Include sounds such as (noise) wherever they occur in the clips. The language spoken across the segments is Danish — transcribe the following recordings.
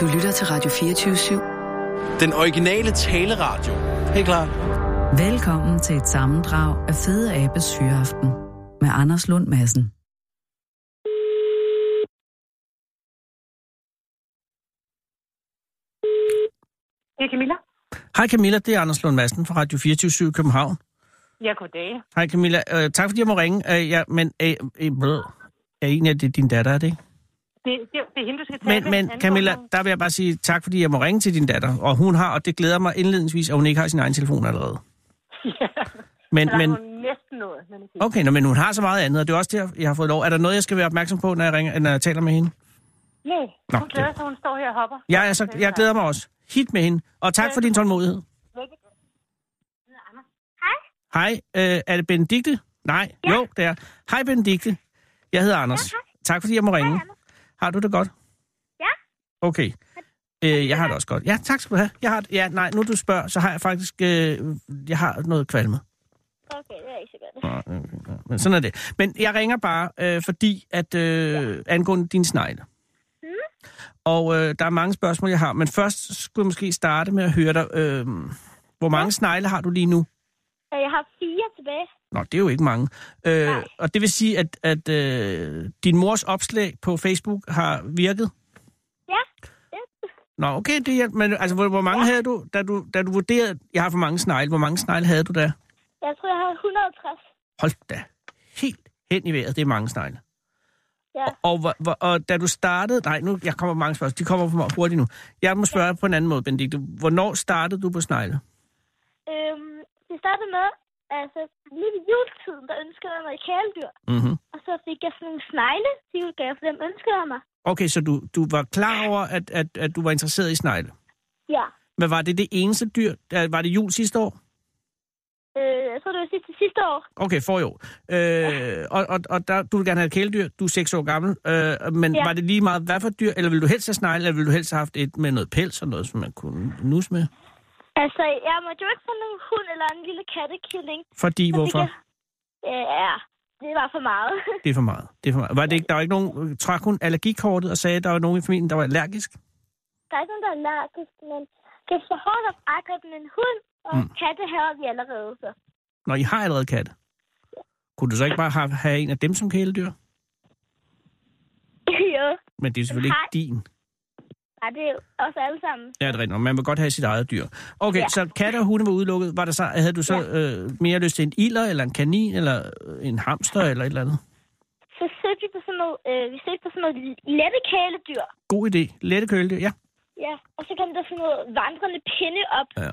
Du lytter til Radio 24-7. Den originale taleradio. Helt klar. Velkommen til et sammendrag af Fede Abes Hyreaften med Anders Lund Madsen. Det er Camilla. Hej Camilla, det er Anders Lund Madsen fra Radio 24 København. Ja, goddag. Hej Camilla, øh, tak fordi jeg må ringe. Øh, ja, men øh, øh, er en af det din datter, er det ikke? Det, det, det er hende, du skal tale Men, men Camilla, der vil jeg bare sige tak, fordi jeg må ringe til din datter. Og hun har, og det glæder mig indledningsvis, at hun ikke har sin egen telefon allerede. (laughs) Ja, Men, men, hun næsten noget. Men ikke okay, nå, men hun har så meget andet, og det er også det, jeg har fået lov. Er der noget, jeg skal være opmærksom på, når jeg, ringer, når jeg taler med hende? Nej, Nå, hun glæder sig, hun står her og hopper. Jeg, er så, jeg glæder mig også. Hit med hende. Og tak for din tålmodighed. Hej, øh, er det Benedikte? Nej, ja. jo, det er. Hej Benedikte, jeg hedder Anders. Ja, tak fordi jeg må ringe. Har du det godt? Ja. Okay. Øh, jeg har det også godt. Ja, tak skal du have. Jeg har, ja, nej, nu du spørger, så har jeg faktisk øh, jeg har noget kvalme. Okay, det er ikke så godt. Nå, okay, ja, Men sådan er det. Men jeg ringer bare, øh, fordi at øh, angående din snegle. Mm. Og øh, der er mange spørgsmål, jeg har. Men først skulle jeg måske starte med at høre dig. Øh, hvor mange snegle har du lige nu? Jeg har fire tilbage. Nå, det er jo ikke mange. Øh, Nej. og det vil sige, at, at øh, din mors opslag på Facebook har virket? Ja. ja. Nå, okay, det er, men altså, hvor, hvor mange ja. havde du, da du, da du vurderede, jeg har for mange snegle, hvor mange snegle havde du der? Jeg tror, jeg har 160. Hold da, helt hen i vejret, det er mange snegle. Ja. Og, hvor, hvor, og da du startede, nej, nu, jeg kommer mange spørgsmål, de kommer for mig hurtigt nu. Jeg må spørge på en anden måde, Benedikte. Hvornår startede du på snegle? Øhm, det startede med, altså lige ved juletiden, der ønskede jeg mig et kæledyr. Mm-hmm. Og så fik jeg sådan en snegle til julegave, for dem ønskede jeg mig. Okay, så du, du var klar over, at, at, at du var interesseret i snegle. Ja. Men var det det eneste dyr? Var det jul sidste år? Øh, jeg tror, det var sidste, sidste år. Okay, for år. Øh, og og, og der, du vil gerne have et kæledyr. Du er seks år gammel. Øh, men Ja. var det lige meget, hvad for dyr? Eller ville du helst have snegle, eller ville du helst have haft et med noget pels og noget, som man kunne nus med? Altså, jeg måtte jo ikke få nogen hund eller en lille kattekilling. Fordi, Så hvorfor? fik jeg- Ja, det var for meget. (laughs) Det er for meget. Det er for meget. Var det ikke, der var ikke nogen, trak hun allergikortet og sagde, at der var nogen i familien, der var allergisk? Der er ikke nogen, der er allergisk, men det er så hårdt at angribe en hund, og mm. katte har vi allerede. Så. Når I har allerede katte. Kunne du så ikke bare have, have en af dem som kæledyr? (laughs) jo, Men det er selvfølgelig Nej. ikke din. Ja, det er også alle sammen. Ja, det er rigtigt. Man vil godt have sit eget dyr. Okay, ja. Ja. så katte og hunde var udelukket. Var der så, havde du så øh, mere lyst til en ilder, eller en kanin, eller øh, en hamster, eller et eller andet? Så søgte vi på sådan noget, øh, vi søgte på sådan noget lette kæledyr. God idé. Lette køledyr, ja. Ja, og så kom der sådan noget vandrende pinde op. ja.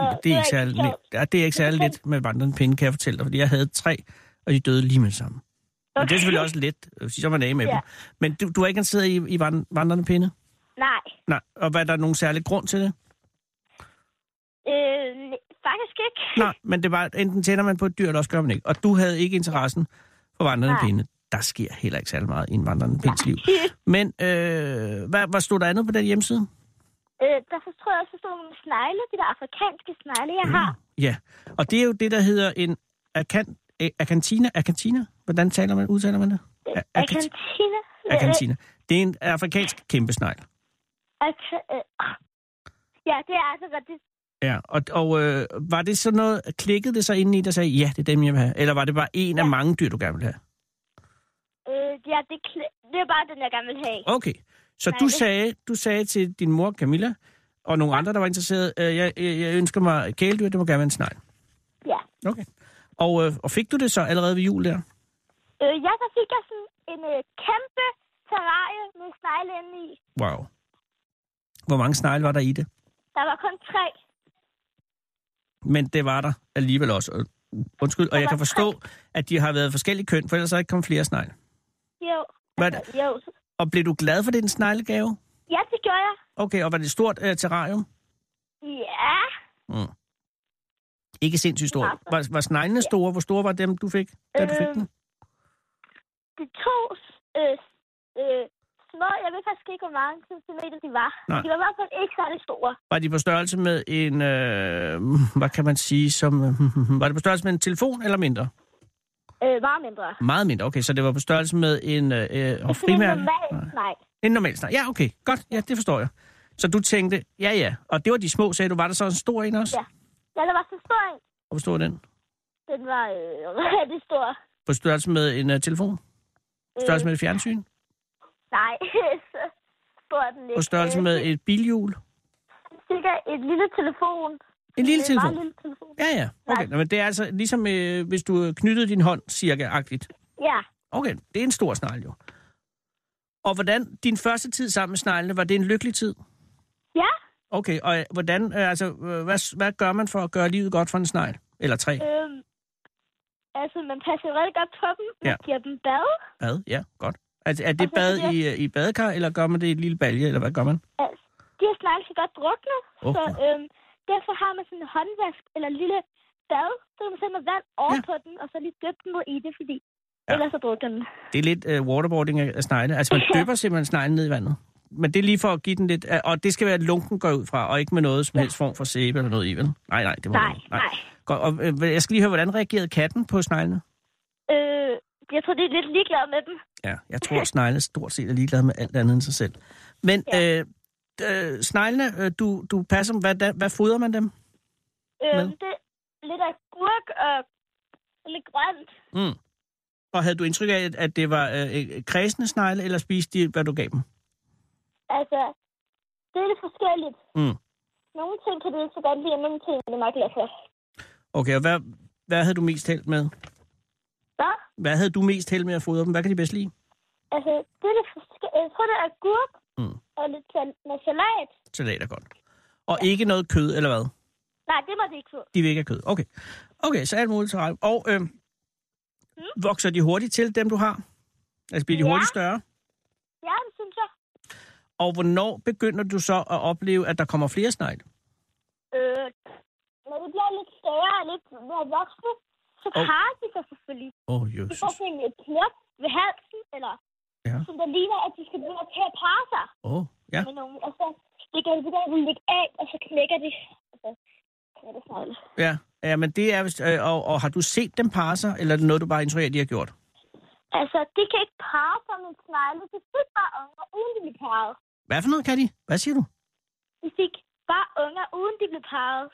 Og Det er, ikke særlig, let. ja, det er ikke særlig let med vandrende pinde, kan jeg fortælle dig, fordi jeg havde tre, og de døde lige med det samme. Men det er selvfølgelig også let, øh, så er man af med Ja. dem. Men du, du har ikke interesseret i, i vand- vandrende pinde? Nej, Nej. Og hvad er der nogen særlig grund til det? øh, faktisk ikke. Nej, men det var, enten tænder man på et dyr, eller også gør man ikke. Og du havde ikke interessen for vandrende pinde. Der sker heller ikke særlig meget i en vandrende pinds liv. (laughs) Men øh, hvad, hvad stod der andet på den hjemmeside? øh, derfor tror jeg også, der stod nogle snegle, de der afrikanske snegle, jeg har. Ja, og det er jo det, der hedder en akan, eh, akantina. Akantina? Hvordan taler man, udtaler man det? A- akat- Argentina. Akantina. Det er en afrikansk kæmpesnegl. Ak- øh, ja, det er altså rigtigt. Ja, og, og øh, var det så noget, klikkede det så ind i, der sagde, ja, det er dem, jeg vil have? Eller var det bare en af Ja. mange dyr, du gerne vil have? Øh, ja, det, det er bare den, jeg gerne vil have. Okay, så Nej, du det- sagde, du sagde til din mor Camilla, og nogle andre, der var interesseret, øh, jeg, jeg, ønsker mig kæledyr, det må gerne være en snegl. Ja. Okay. Og, øh, og fik du det så allerede ved jul der? Øh, ja, så fik jeg sådan en øh, kæmpe terrarie med snegle inde i. Wow. Hvor mange snegle var der i det? Der var kun tre. Men det var der alligevel også. Og- Undskyld, og jeg kan forstå, at de har været forskellige køn, for ellers er ikke kommet flere snegle. Jo. Hvad Altså, jo. Og blev du glad for den sneglegave? Ja, det gjorde jeg. Okay, og var det et stort uh, terrarium? Ja. Mm. Ikke sindssygt stort. Var, var sneglene store? Hvor store var dem, du fik, da du fik Øh, den? De to øh, øh, små, jeg ved faktisk ikke, hvor mange centimeter de var. Nej. De var i hvert fald ikke særlig store. Var de på størrelse med en, øh, hvad kan man sige, som, (laughs) var det på størrelse med en telefon eller mindre? Øh, meget mindre. Meget mindre. Okay, så det var på størrelse med en øh, øh, en frimærke? normal snegl. En normal snegl. Ja, okay. Godt. Ja, det forstår jeg. Så du tænkte, ja, ja. Og det var de små, sagde du. Var der så en stor en også? Ja. Ja, der var så stor en. Og hvor stor er den? Den var øh, (laughs) rigtig stor. På størrelse med en uh, telefon? På størrelse med et fjernsyn? Nej, (laughs) så stor den ikke. På størrelse Øh, med et bilhjul? Cirka et lille telefon. En lille telefon? Meget lille telefon. Ja, ja. Okay, Nå, men det er altså ligesom, øh, hvis du knyttede din hånd cirka-agtigt. Ja. Okay, det er en stor snegl jo. Og hvordan, din første tid sammen med sneglene, var det en lykkelig tid? Ja. Okay, og øh, hvordan, øh, altså, hvad, hvad gør man for at gøre livet godt for en snegl? Eller tre? Øhm, altså, man passer rigtig godt på dem. Man Ja. giver dem bad. Bad, ja, godt. Altså, er det så bad i, øh, i badekar, eller gør man det i et lille balje, eller hvad gør man? Altså, de her snegle skal godt drukne. Åh, så øhm, derfor har man sådan en håndvask eller en lille bad. Så man sætte noget vand over Ja. på den, og så lige dyppe den ned i det, fordi Ja. ellers så drukner den. Det er lidt uh, waterboarding af, snegle. Altså, man (laughs) dypper simpelthen sneglen ned i vandet. Men det er lige for at give den lidt... Uh, og det skal være lunken går ud fra, og ikke med noget som helst form for sæbe eller noget i, vel? Nej, nej, det må Nej, ikke. nej. Godt, og øh, jeg skal lige høre, hvordan reagerede katten på sneglene? Øh, jeg tror, de er lidt ligeglade med dem. Ja, jeg tror, at sneglene stort set er ligeglade med alt andet end sig selv. Men Ja. øh, øh, sneglene, øh, du, du passer dem. Hvad, hvad fodrer man dem? Med? Øhm, det er lidt af gurk og lidt grønt. Mm. Og havde du indtryk af, at- at det var øh, øh, kredsende snegle, eller spiste de, hvad du gav dem? Altså, det er lidt forskelligt. Mm. Nogle ting kan det ikke så godt lide, og nogle ting er det meget glad for. Okay, og hvad, hvad havde du mest held med? Så, Hvad havde du mest held med at fodre dem? Hvad kan de bedst lide? altså, det er lidt forskelligt. Jeg tror, det er gurk Mm. og lidt med salat. Salat er godt. Og ikke noget kød, eller hvad? Nej, det må de ikke få. De vil ikke have kød. Okay. Okay, så alt muligt til. Og øh, vokser de hurtigt til, dem du har? Altså bliver de Ja. hurtigt større? Ja, det synes jeg. Og hvornår begynder du så at opleve, at der kommer flere snegle? Øh, når det bliver lidt større og lidt mere voksne, så oh. parer de sig selvfølgelig. Åh, oh, De jøsses. får sådan et knop ved halsen, eller Ja. som der ligner, at de skal begynde til at parre sig Åh, oh, ja. med nogen. Og så stikker de begynder at lægge af, og så knækker de. Altså, knækker snegle. Ja, ja men det er vist... Øh, og, og har du set dem parre sig, eller er det noget, du bare instruerer, de har gjort? Altså, de kan ikke parre sig med snegle. De fik bare unger, uden de blev parret. Hvad for noget kan de? Hvad siger du? De fik bare unger, uden de blev parret.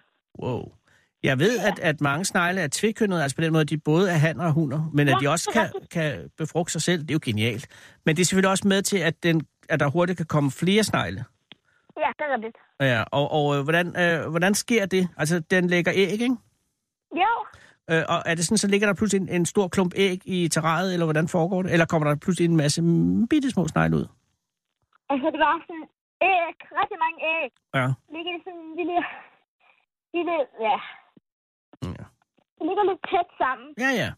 Wow. Jeg ved, at, at mange snegle er tvækønnede, altså på den måde, at de både er hanner og hunder, men at Ja, de også det kan, kan befrugte sig selv, det er jo genialt. Men det er selvfølgelig også med til, at, den, at der hurtigt kan komme flere snegle. Ja, det er rigtigt. Ja, og, og øh, hvordan, øh, hvordan sker det? Altså, den lægger æg, ikke? Jo, Øh, og er det sådan, så ligger der pludselig en, en stor klump æg i terrariet, eller hvordan foregår det? Eller kommer der pludselig en masse bitte små snegle ud? altså det var sådan æg, rigtig mange æg. Ja. Ligger det sådan en lille, lille, ja. Ja. Det ligger lidt tæt sammen. Ja, ja.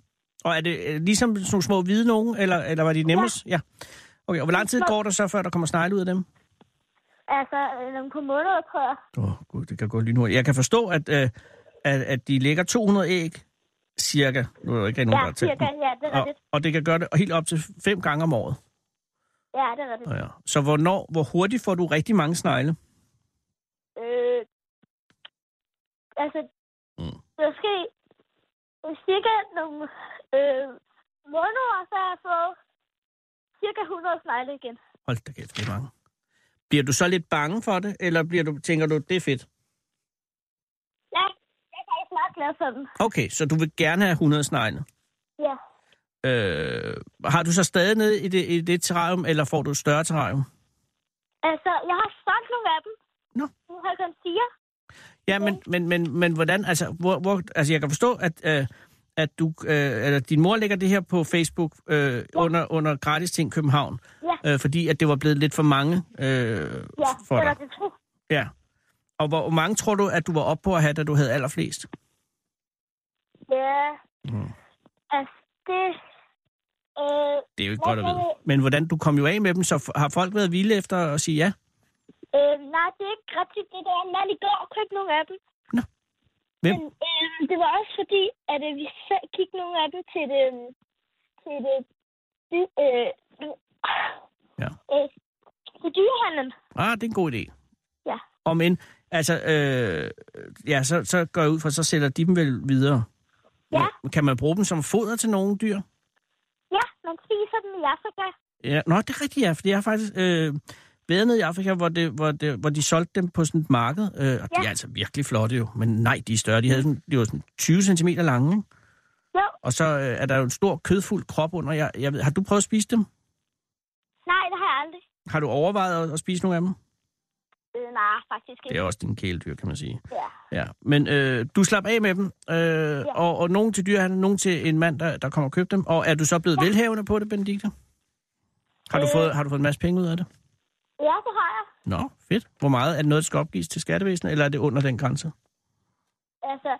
Og er det øh, ligesom sådan nogle små hvide nogen, eller, eller var de nemmest? Ja. ja. Okay, og hvor lang tid går der så, før der kommer snegle ud af dem? Altså, øh, nogle på måneder, tror jeg. Åh, oh, gud, det kan gå lynhurtigt. Jeg kan forstå, at, øh, at, at de lægger 200 æg, cirka. Nu er der ikke nogen, der Ja, talt cirka, ja, det er og, rigtigt. og det kan gøre det helt op til fem gange om året. Ja, det er rigtigt. Ja. Så hvornår, hvor hurtigt får du rigtig mange snegle? Øh, altså, Mm. Måske cirka nogle øh, måneder, så har jeg fået cirka 100 snegle igen. Hold da kæft, det er mange. Bliver du så lidt bange for det, eller bliver du, tænker du, det er fedt? Ja, jeg er meget glad for dem. Okay, så du vil gerne have 100 snegle. Ja. Øh, har du så stadig nede i det, i det terrarium, eller får du et større terrarium? Altså, jeg har solgt nogle af dem. Nå. Nu har jeg kun fire. Ja, men, men, men, men hvordan, altså, hvor, hvor, altså jeg kan forstå, at, øh, at du, øh, eller din mor lægger det her på Facebook øh, under, under gratis ting København, Ja. øh, fordi at det var blevet lidt for mange øh, Ja, for dig. det to. Ja. Og hvor, mange tror du, at du var oppe på at have, da du havde allerflest? Ja. Mm. Altså, det... Øh, Det er jo ikke godt at vide. Men hvordan, du kom jo af med dem, så har folk været vilde efter at sige ja? Øh, nej, det er ikke rigtigt. Det der mand i går købte nogle af dem. Nå. Hvem? Men øh, det var også fordi, at øh, vi selv gik nogle af dem til det... Til det... det øh, Ja. øh, til dyrehandlen. Ah, det er en god idé. Ja. Om end, altså, øh, ja, så, så går jeg ud fra, så sætter de dem vel videre. Ja. Men Kan man bruge dem som foder til nogle dyr? Ja, man spiser dem i Afrika. Ja, nå, det er rigtigt, ja, fordi jeg har faktisk øh, været nede i Afrika, hvor, det, hvor, det, hvor de solgte dem på sådan et marked, øh, og ja. de er altså virkelig flotte jo, men nej, de er større. De, havde sådan, de var sådan 20 cm lange, ikke? Jo. og så øh, er der jo en stor kødfuld krop under. Jeg, jeg ved, har du prøvet at spise dem? Nej, det har jeg aldrig. Har du overvejet at, at spise nogle af dem? Øh, nej, faktisk Det ikke. er også din kæledyr, kan man sige. Ja. Ja, men øh, du slap af med dem, øh, ja. og, og nogen til dyrhandel, nogen til en mand, der, der kommer og køber dem. Og er du så blevet ja. velhavende på det, Benedikte? Har du, Øh. fået, har du fået en masse penge ud af det? Ja, det har jeg. Nå, fedt. Hvor meget? Er det noget, der skal opgives til skattevæsenet, eller er det under den grænse? Altså,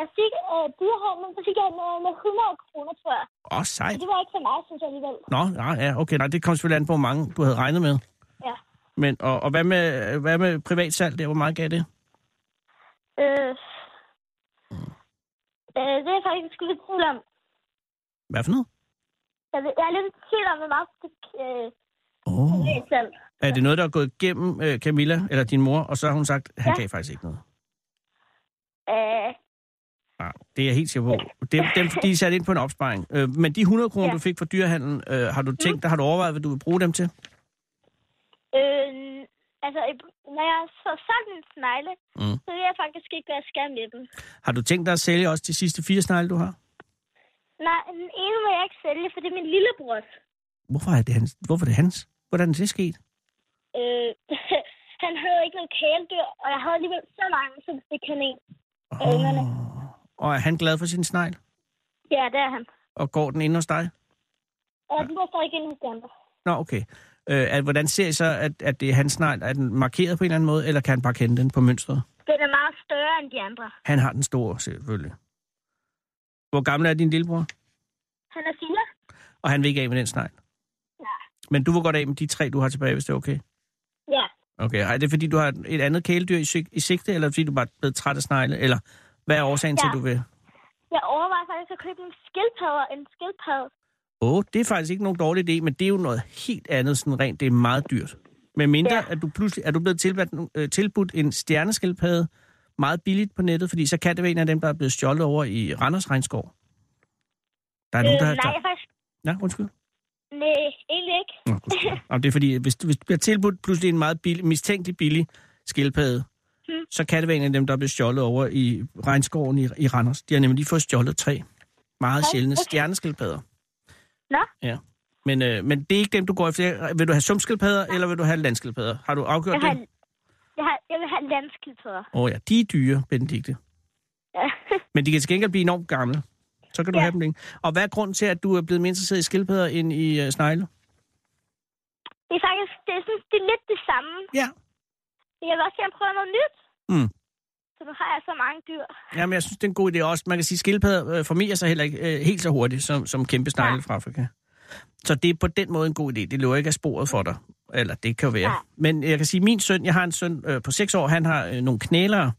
jeg fik øh, dyrehandlen, så fik jeg med, med 100 kroner, tror jeg. Åh, oh, sejt. Det var ikke så meget, synes jeg alligevel. Nå, nej, ja, okay. Nej, det kom selvfølgelig an på, hvor mange du havde regnet med. Ja. Men, og, og hvad, med, hvad med privat salg der? Hvor meget gav det? Øh, øh, det er faktisk lidt tvivl om. Hvad for noget? Jeg, ved- jeg er lidt tvivl om, hvor meget det øh, Oh. selv. Er det noget, der er gået igennem øh, Camilla, eller din mor, og så har hun sagt, han Ja. gav faktisk ikke noget? Øh, Nej, det er jeg helt sikker på. Dem, dem de er sat ind på en opsparing. Øh, men de 100 kroner, ja. Du fik fra dyrehandlen, øh, har du tænkt dig, har du overvejet, hvad du vil bruge dem til? øh, altså, når jeg så sådan en snegle, Mm. mm. så ved jeg faktisk ikke, hvad jeg skal med dem. Har du tænkt dig at sælge også de sidste fire snegle, du har? Nej, den ene må jeg ikke sælge, for det er min lillebrors. Hvorfor er det hans? Hvorfor er det hans? Hvordan er det sket? Øh, (laughs) han havde ikke noget kæledyr, og jeg havde alligevel så mange, så det kan en. Ungerne. Oh. Og er han glad for sin snegl? Ja, det er han. Og går den ind hos dig? Og den går stadig ind hos de andre. Nå, okay. Øh, at, hvordan ser I så, at, at det er hans snegl? Er den markeret på en eller anden måde, eller kan han bare kende den på mønstret? Den er meget større end de andre. Han har den store, selvfølgelig. Hvor gammel er din lillebror? Han er fire. Og han vil ikke af med den snegl? Men du vil godt af med de tre, du har tilbage, hvis det er okay? Ja. Okay, er det fordi, du har et andet kæledyr i, sig- i sigte, eller fordi du bare er blevet træt af snegle? Eller hvad er årsagen ja. til, at du vil? Jeg overvejer faktisk at købe en skildpadde. En skildpadde. Åh, oh, det er faktisk ikke nogen dårlig idé, men det er jo noget helt andet, sådan rent. Det er meget dyrt. Men mindre, ja. At du pludselig er du blevet tilbudt, øh, tilbudt en stjerneskildpadde meget billigt på nettet, fordi så kan det være en af dem, der er blevet stjålet over i Randers Regnskov. Der er nogen, Øh, der... nej, der... jeg faktisk... Ja, undskyld. Nej, egentlig ikke. Nå. Jamen, det er fordi, hvis, du- hvis du bliver tilbudt pludselig en meget billig, mistænkelig billig skildpadde, Hmm. så kan det være en af dem, der er blevet stjålet over i regnskoven i, i Randers. De har nemlig lige fået stjålet tre meget Hov, sjældne okay. stjerneskildpadder. Nå, Ja. Men, øh, men det er ikke dem, du går efter. Vil du have sumskildpadder, eller vil du have landskildpadder? Har du afgjort jeg, det? har, Åh jeg, har, jeg vil have landskildpadder. oh, ja, de er dyre, Benedikte. Ja. (laughs) Men de kan til gengæld blive enormt gamle. Så kan du ja. Ja. have dem længe. Og hvad er grunden til, at du er blevet mere interesseret i skildpadder end i uh, snegle? Det er faktisk det er, sådan, det er lidt det samme. Ja. Jeg vil også gerne prøve noget nyt. Mm. Så nu har jeg så mange dyr. Jamen, jeg synes, det er en god idé også. Man kan sige, at skildpadder øh, formerer sig heller ikke øh, helt så hurtigt som, som kæmpe snegle Nej. fra Afrika. Så det er på den måde en god idé. Det løber ikke af sporet for dig. Eller det kan jo være. Nej. Men jeg kan sige, at min søn, jeg har en søn øh, på 6 år, han har øh, nogle knælere.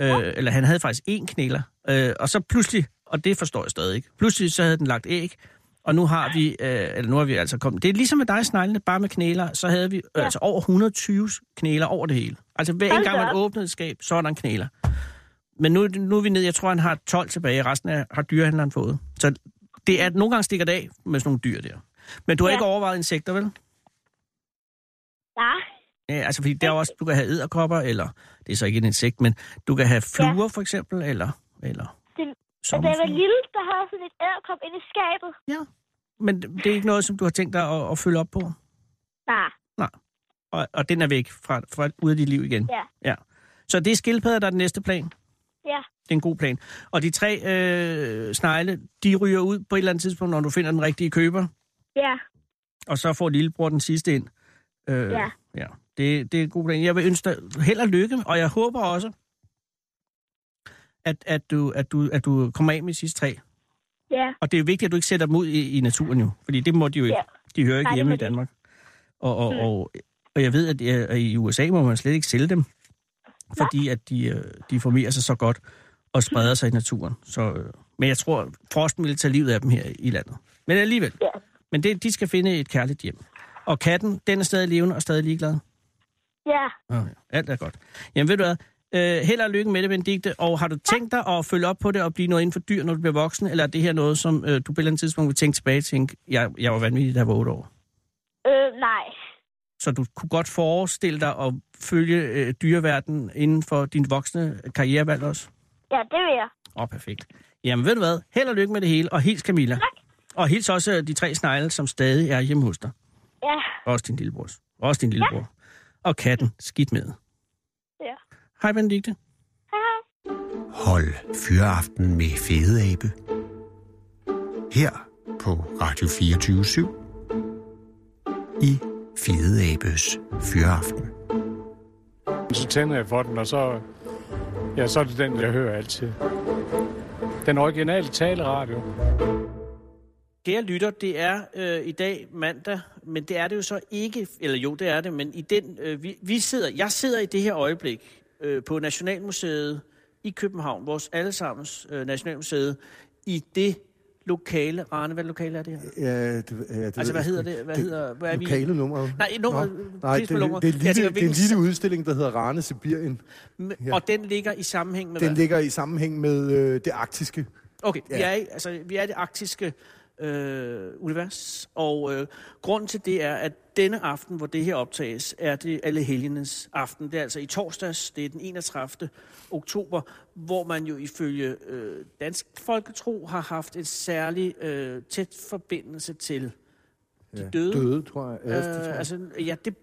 Øh, Eller han havde faktisk én knæler. Øh, og så pludselig, og det forstår jeg stadig ikke, pludselig så havde den lagt æg. Og nu har vi, øh, eller nu har vi altså kommet, det er ligesom med dig, sneglene, bare med knæler, så havde vi Ja. altså over 120 knæler over det hele. Altså hver en gang man åbnede et skab, så er der en knæler. Men nu, nu er vi nede, jeg tror, han har 12 tilbage, resten af, har dyrehandleren fået. Så det er, nogle gange stikker det af med sådan nogle dyr der. Men du har Ja. ikke overvejet insekter, vel? Ja. Ja, altså, fordi der er også, du kan have æderkopper, eller, det er så ikke et insekt, men du kan have fluer, ja. for eksempel, eller, eller Og da jeg var lille, der havde jeg sådan et æderkop inde i skabet. Ja, men det er ikke noget, som du har tænkt dig at, at følge op på? Nej. Og, og den er væk fra, fra ud af dit liv igen? Ja. ja. Så det er skildpadder, der er den næste plan? Ja. Det er en god plan. Og de tre øh, snegle, de ryger ud på et eller andet tidspunkt, når du finder den rigtige køber, Ja. og så får lillebror den sidste ind. Øh, Ja. ja. Det, det er en god plan. Jeg vil ønske dig held og lykke, og jeg håber også, at, at, du, at, du, at du kommer af med de sidste tre. Ja. Og det er jo vigtigt, at du ikke sætter dem ud i, i naturen jo, fordi det må de jo ikke. Ja. De hører ikke Nej, hjemme i. Danmark. Og, og, Mm. og, og jeg ved, at i USA må man slet ikke sælge dem, fordi at de, øh, de formerer sig så godt og spreder sig i naturen. Så, øh, men jeg tror, frosten vil tage livet af dem her i landet. Men alligevel. Ja. Men det, de skal finde et kærligt hjem. Og katten, den er stadig levende og stadig ligeglad. Ja. Ja. Alt er godt. Jamen ved du hvad, Øh, held og lykke med det, Benedikte. Og har du tænkt dig at følge op på det og blive noget inden for dyr, når du bliver voksen? Eller er det her noget, som øh, du på et eller andet tidspunkt vil tænke tilbage og tænke, jeg, jeg var vanvittig, da jeg var otte år? Øh, nej. Så du kunne godt forestille dig at følge øh, dyreverdenen inden for din voksne karrierevalg også? Ja, det vil jeg. Åh, oh, perfekt. Jamen ved du hvad, held og lykke med det hele, og hils Camilla. Tak. Og hils også øh, de tre snegle, som stadig er hjemme hos dig. Ja, Også din lillebror. Også din lillebror. Ja. Og katten, skidt med. Hej Benedikte. Hej, hej. Hold Fyraften med Fede Abe. Her på Radio 24 i Fede Abes Fyraften. Så tænder jeg for den, og så, ja, så er det den, jeg hører altid. Den originale taleradio. Kære lytter, det er øh, i dag mandag, men det er det jo så ikke, eller jo, det er det, men i den, øh, vi, vi sidder, jeg sidder i det her øjeblik øh, på Nationalmuseet i København, vores allesammens øh, Nationalmuseet, i det lokale, Rane, hvad lokale er det her? Ja, det, ja, det Altså, hvad hedder det? Hvad hedder, hvad er vi? Lokale nummer. Nej, nummer, Nå, nej det, det, er lille, tænker, det er en lille udstilling, der hedder Rane Sibirien. Ja. Og den ligger i sammenhæng med Den hvad? ligger i sammenhæng med øh, det arktiske. Okay, ja. vi, er, i- altså, vi er det arktiske øh, univers, og øh, grunden til det er, at denne aften, hvor det her optages, er det alle helgenes aften. Det er altså i torsdags, det er den 31. oktober, hvor man jo ifølge øh, dansk folketro har haft en særlig øh, tæt forbindelse til de Ja, døde. Døde, tror jeg. Ja, det tror Øh, jeg. altså, ja, det,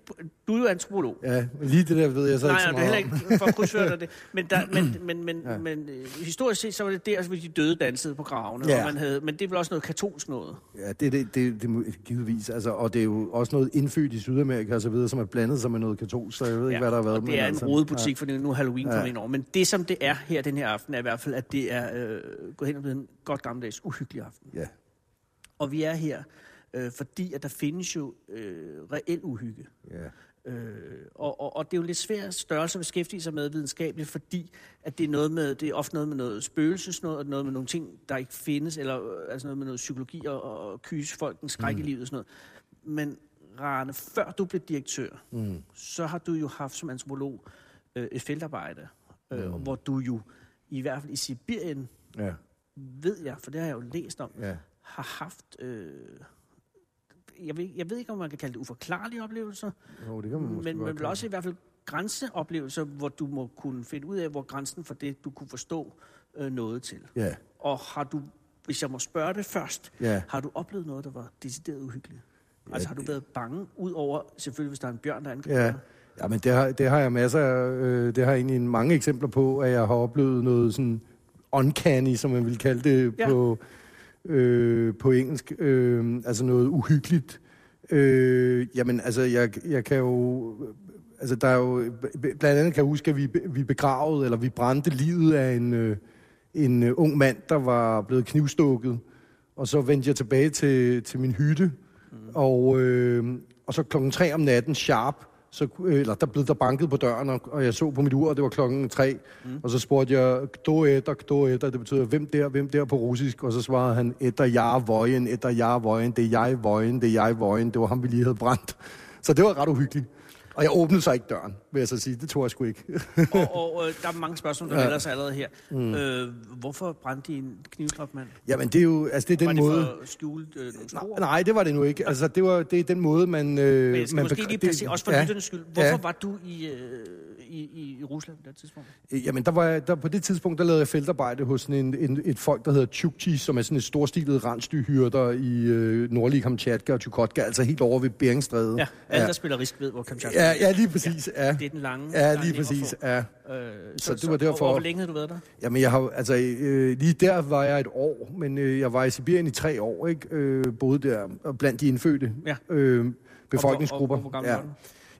du er jo antropolog. ja, lige det der ved jeg så Nej, ikke så nej, det er meget heller ikke for at krydsføre dig det. Men, der, men, (clears throat) men, men, ja. Ja. men øh, historisk set, så var det der, hvor de døde dansede på gravene. Ja. Og man havde, men det er vel også noget katolsk noget. Ja, det, det, det, det må givetvis. Altså, og det er jo også noget indfødt i Sydamerika og så videre, som er blandet sig med noget katolsk, så jeg ved ikke, hvad der har været. det men er en altså, rodebutik, for nu er Halloween Ja. kommet ind over. Men det, som det er her den her aften, er i hvert fald, at det er øh, gået hen og blevet en godt gammeldags uhyggelig aften. Ja, Og vi er her, øh, fordi at der findes jo øh, reel uhygge. ja. Øh, og, og, og det er jo lidt svært størrelse at beskæftige sig med videnskabeligt, fordi at det er, noget med, det er ofte noget med noget spøgelsesnået, og noget med nogle ting, der ikke findes, eller øh, altså noget med noget psykologi og, og kyse folk en skræk mm. i livet og sådan noget. Men Rane, før du blev direktør, mm. så har du jo haft som antropolog øh, et feltarbejde, øh, mm. hvor du jo i hvert fald i Sibirien, ja, ved jeg, for det har jeg jo læst om, ja. har haft... Øh, jeg, ved, jeg ved ikke, om man kan kalde det uforklarlige oplevelser, Jo, det kan man måske men, vel kalde også i hvert fald grænseoplevelser, hvor du må kunne finde ud af, hvor grænsen for det, du kunne forstå øh, noget til. Ja, Og har du, hvis jeg må spørge det først, Ja. har du oplevet noget, der var decideret uhyggeligt? Altså har du været bange, ud over selvfølgelig, hvis der er en bjørn, der angriber ja. Ja, men det har, det har jeg masser af, øh, det har jeg egentlig mange eksempler på, at jeg har oplevet noget sådan uncanny, som man vil kalde det Ja. på, øh, på engelsk. Øh, altså noget uhyggeligt. Øh, jamen, altså, jeg, jeg kan jo... Altså, der er jo... Blandt andet kan jeg huske, at vi, vi begravede, eller vi brændte livet af en, øh, en øh, ung mand, der var blevet knivstukket. Og så vendte jeg tilbage til, til min hytte, mm. og, øh, og så klokken tre om natten, sharp, så, eller der blev der banket på døren, og, og jeg så på mit ur, og det var klokken tre. Mm. Og så spurgte jeg, kdo etter, kdo etter, det betyder, hvem der, hvem der på russisk? Og så svarede han, etter jeg vojen, etter jeg vojen, det er jeg vojen, det er jeg vojen. Det var ham, vi lige havde brændt. Så det var ret uhyggeligt. Og jeg åbnede så ikke døren, vil jeg så sige. Det tror jeg sgu ikke. (laughs) og og øh, der er mange spørgsmål, der ja. melder sig allerede her. Mm. Øh, hvorfor brændte de en knivdrabt mand? Jamen, det er jo, altså det er Var den det måde... for at skjule øh, nogle spor? Nej, det var det nu ikke. Altså, det, var, det er den måde, man... Øh, Men jeg skal man måske lige det- placere, også for ja. ja. lytternes skyld. Hvorfor Ja. var du i, øh, i, i, i Rusland på det tidspunkt? Jamen, der var jeg, der, på det tidspunkt, der lavede jeg feltarbejde hos sådan en, en, et folk, der hedder Chukchi, som er sådan et storstilet rensdyrhyrder i øh, nordlige Kamchatka og Chukotka, altså helt over ved Beringstrædet. Ja, alle, der spiller risk ved, hvor Kamchatka ja, ja, lige præcis. Ja, Det er den lange. ja lige præcis. Ja. Øh, Så det var derfor- Og, og hvor længe havde du været der? Jamen, jeg har, altså, øh, lige der var jeg et år, men øh, jeg var i Sibirien i tre år, ikke? Øh, boede der og blandt de indfødte Ja. øh, befolkningsgrupper. Og, hvor, og, hvor ja.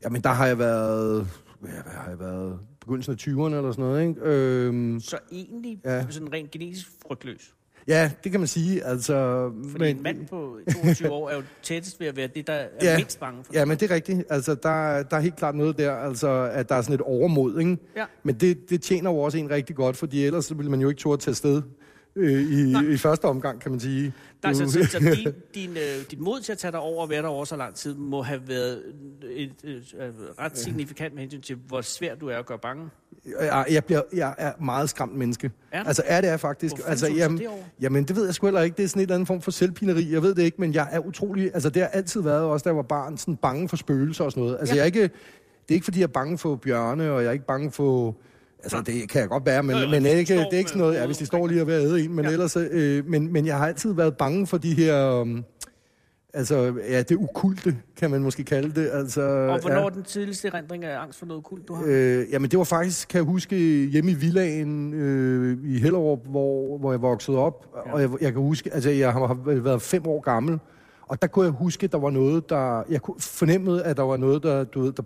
Jamen, der har jeg været, hvad, hvad har jeg været, begyndelsen af 20'erne eller sådan noget, ikke? Øh, Så egentlig Ja. ja. sådan rent genetisk frygtløs. Ja, det kan man sige, altså... Fordi men, en mand på 22 år er jo tættest ved at være det, der er ja. mindst bange for. Ja, men det er rigtigt. Altså, der, der er helt klart noget der, altså, at der er sådan et overmod, ikke? Ja. Men det, det tjener jo også en rigtig godt, fordi ellers så ville man jo ikke turde tage afsted øh, i, i første omgang, kan man sige. Du- så, så, så din, (laughs) din, øh, dit mod til at tage dig over og være der over så lang tid, må have været et, et, et, et ret signifikant med hensyn til, hvor svært du er at gøre bange. Jeg, jeg, bliver, jeg er meget skræmt menneske. Er? Altså er det er faktisk. Hvor altså, jamen, det over? jamen, det ved jeg sgu heller ikke. Det er sådan en eller anden form for selvpineri. Jeg ved det ikke, men jeg er utrolig... Altså, det har altid været, også da jeg var barn, sådan bange for spøgelser og sådan noget. Altså, Ja. jeg er ikke... Det er ikke, fordi jeg er bange for bjørne, og jeg er ikke bange for... Altså, det kan jeg godt være, men, jo, men hvis de ikke, det er ikke sådan noget... Ja, hvis de står lige og ved at æde en, men Ja. ja. ellers... Øh, men, men jeg har altid været bange for de her... Um, altså, ja, det ukulte, kan man måske kalde det. Altså, Og hvornår ja. den tidligste erindring af angst for noget kult, du har? Øh, jamen, det var faktisk, kan jeg huske, hjemme i villaen øh, i Hellerup, hvor, hvor jeg voksede op. Ja. Ja. Og jeg, jeg kan huske, altså jeg har været fem år gammel, og der kunne jeg huske, der var noget, der... Jeg kunne fornemme, at der var noget, der, du ved, der,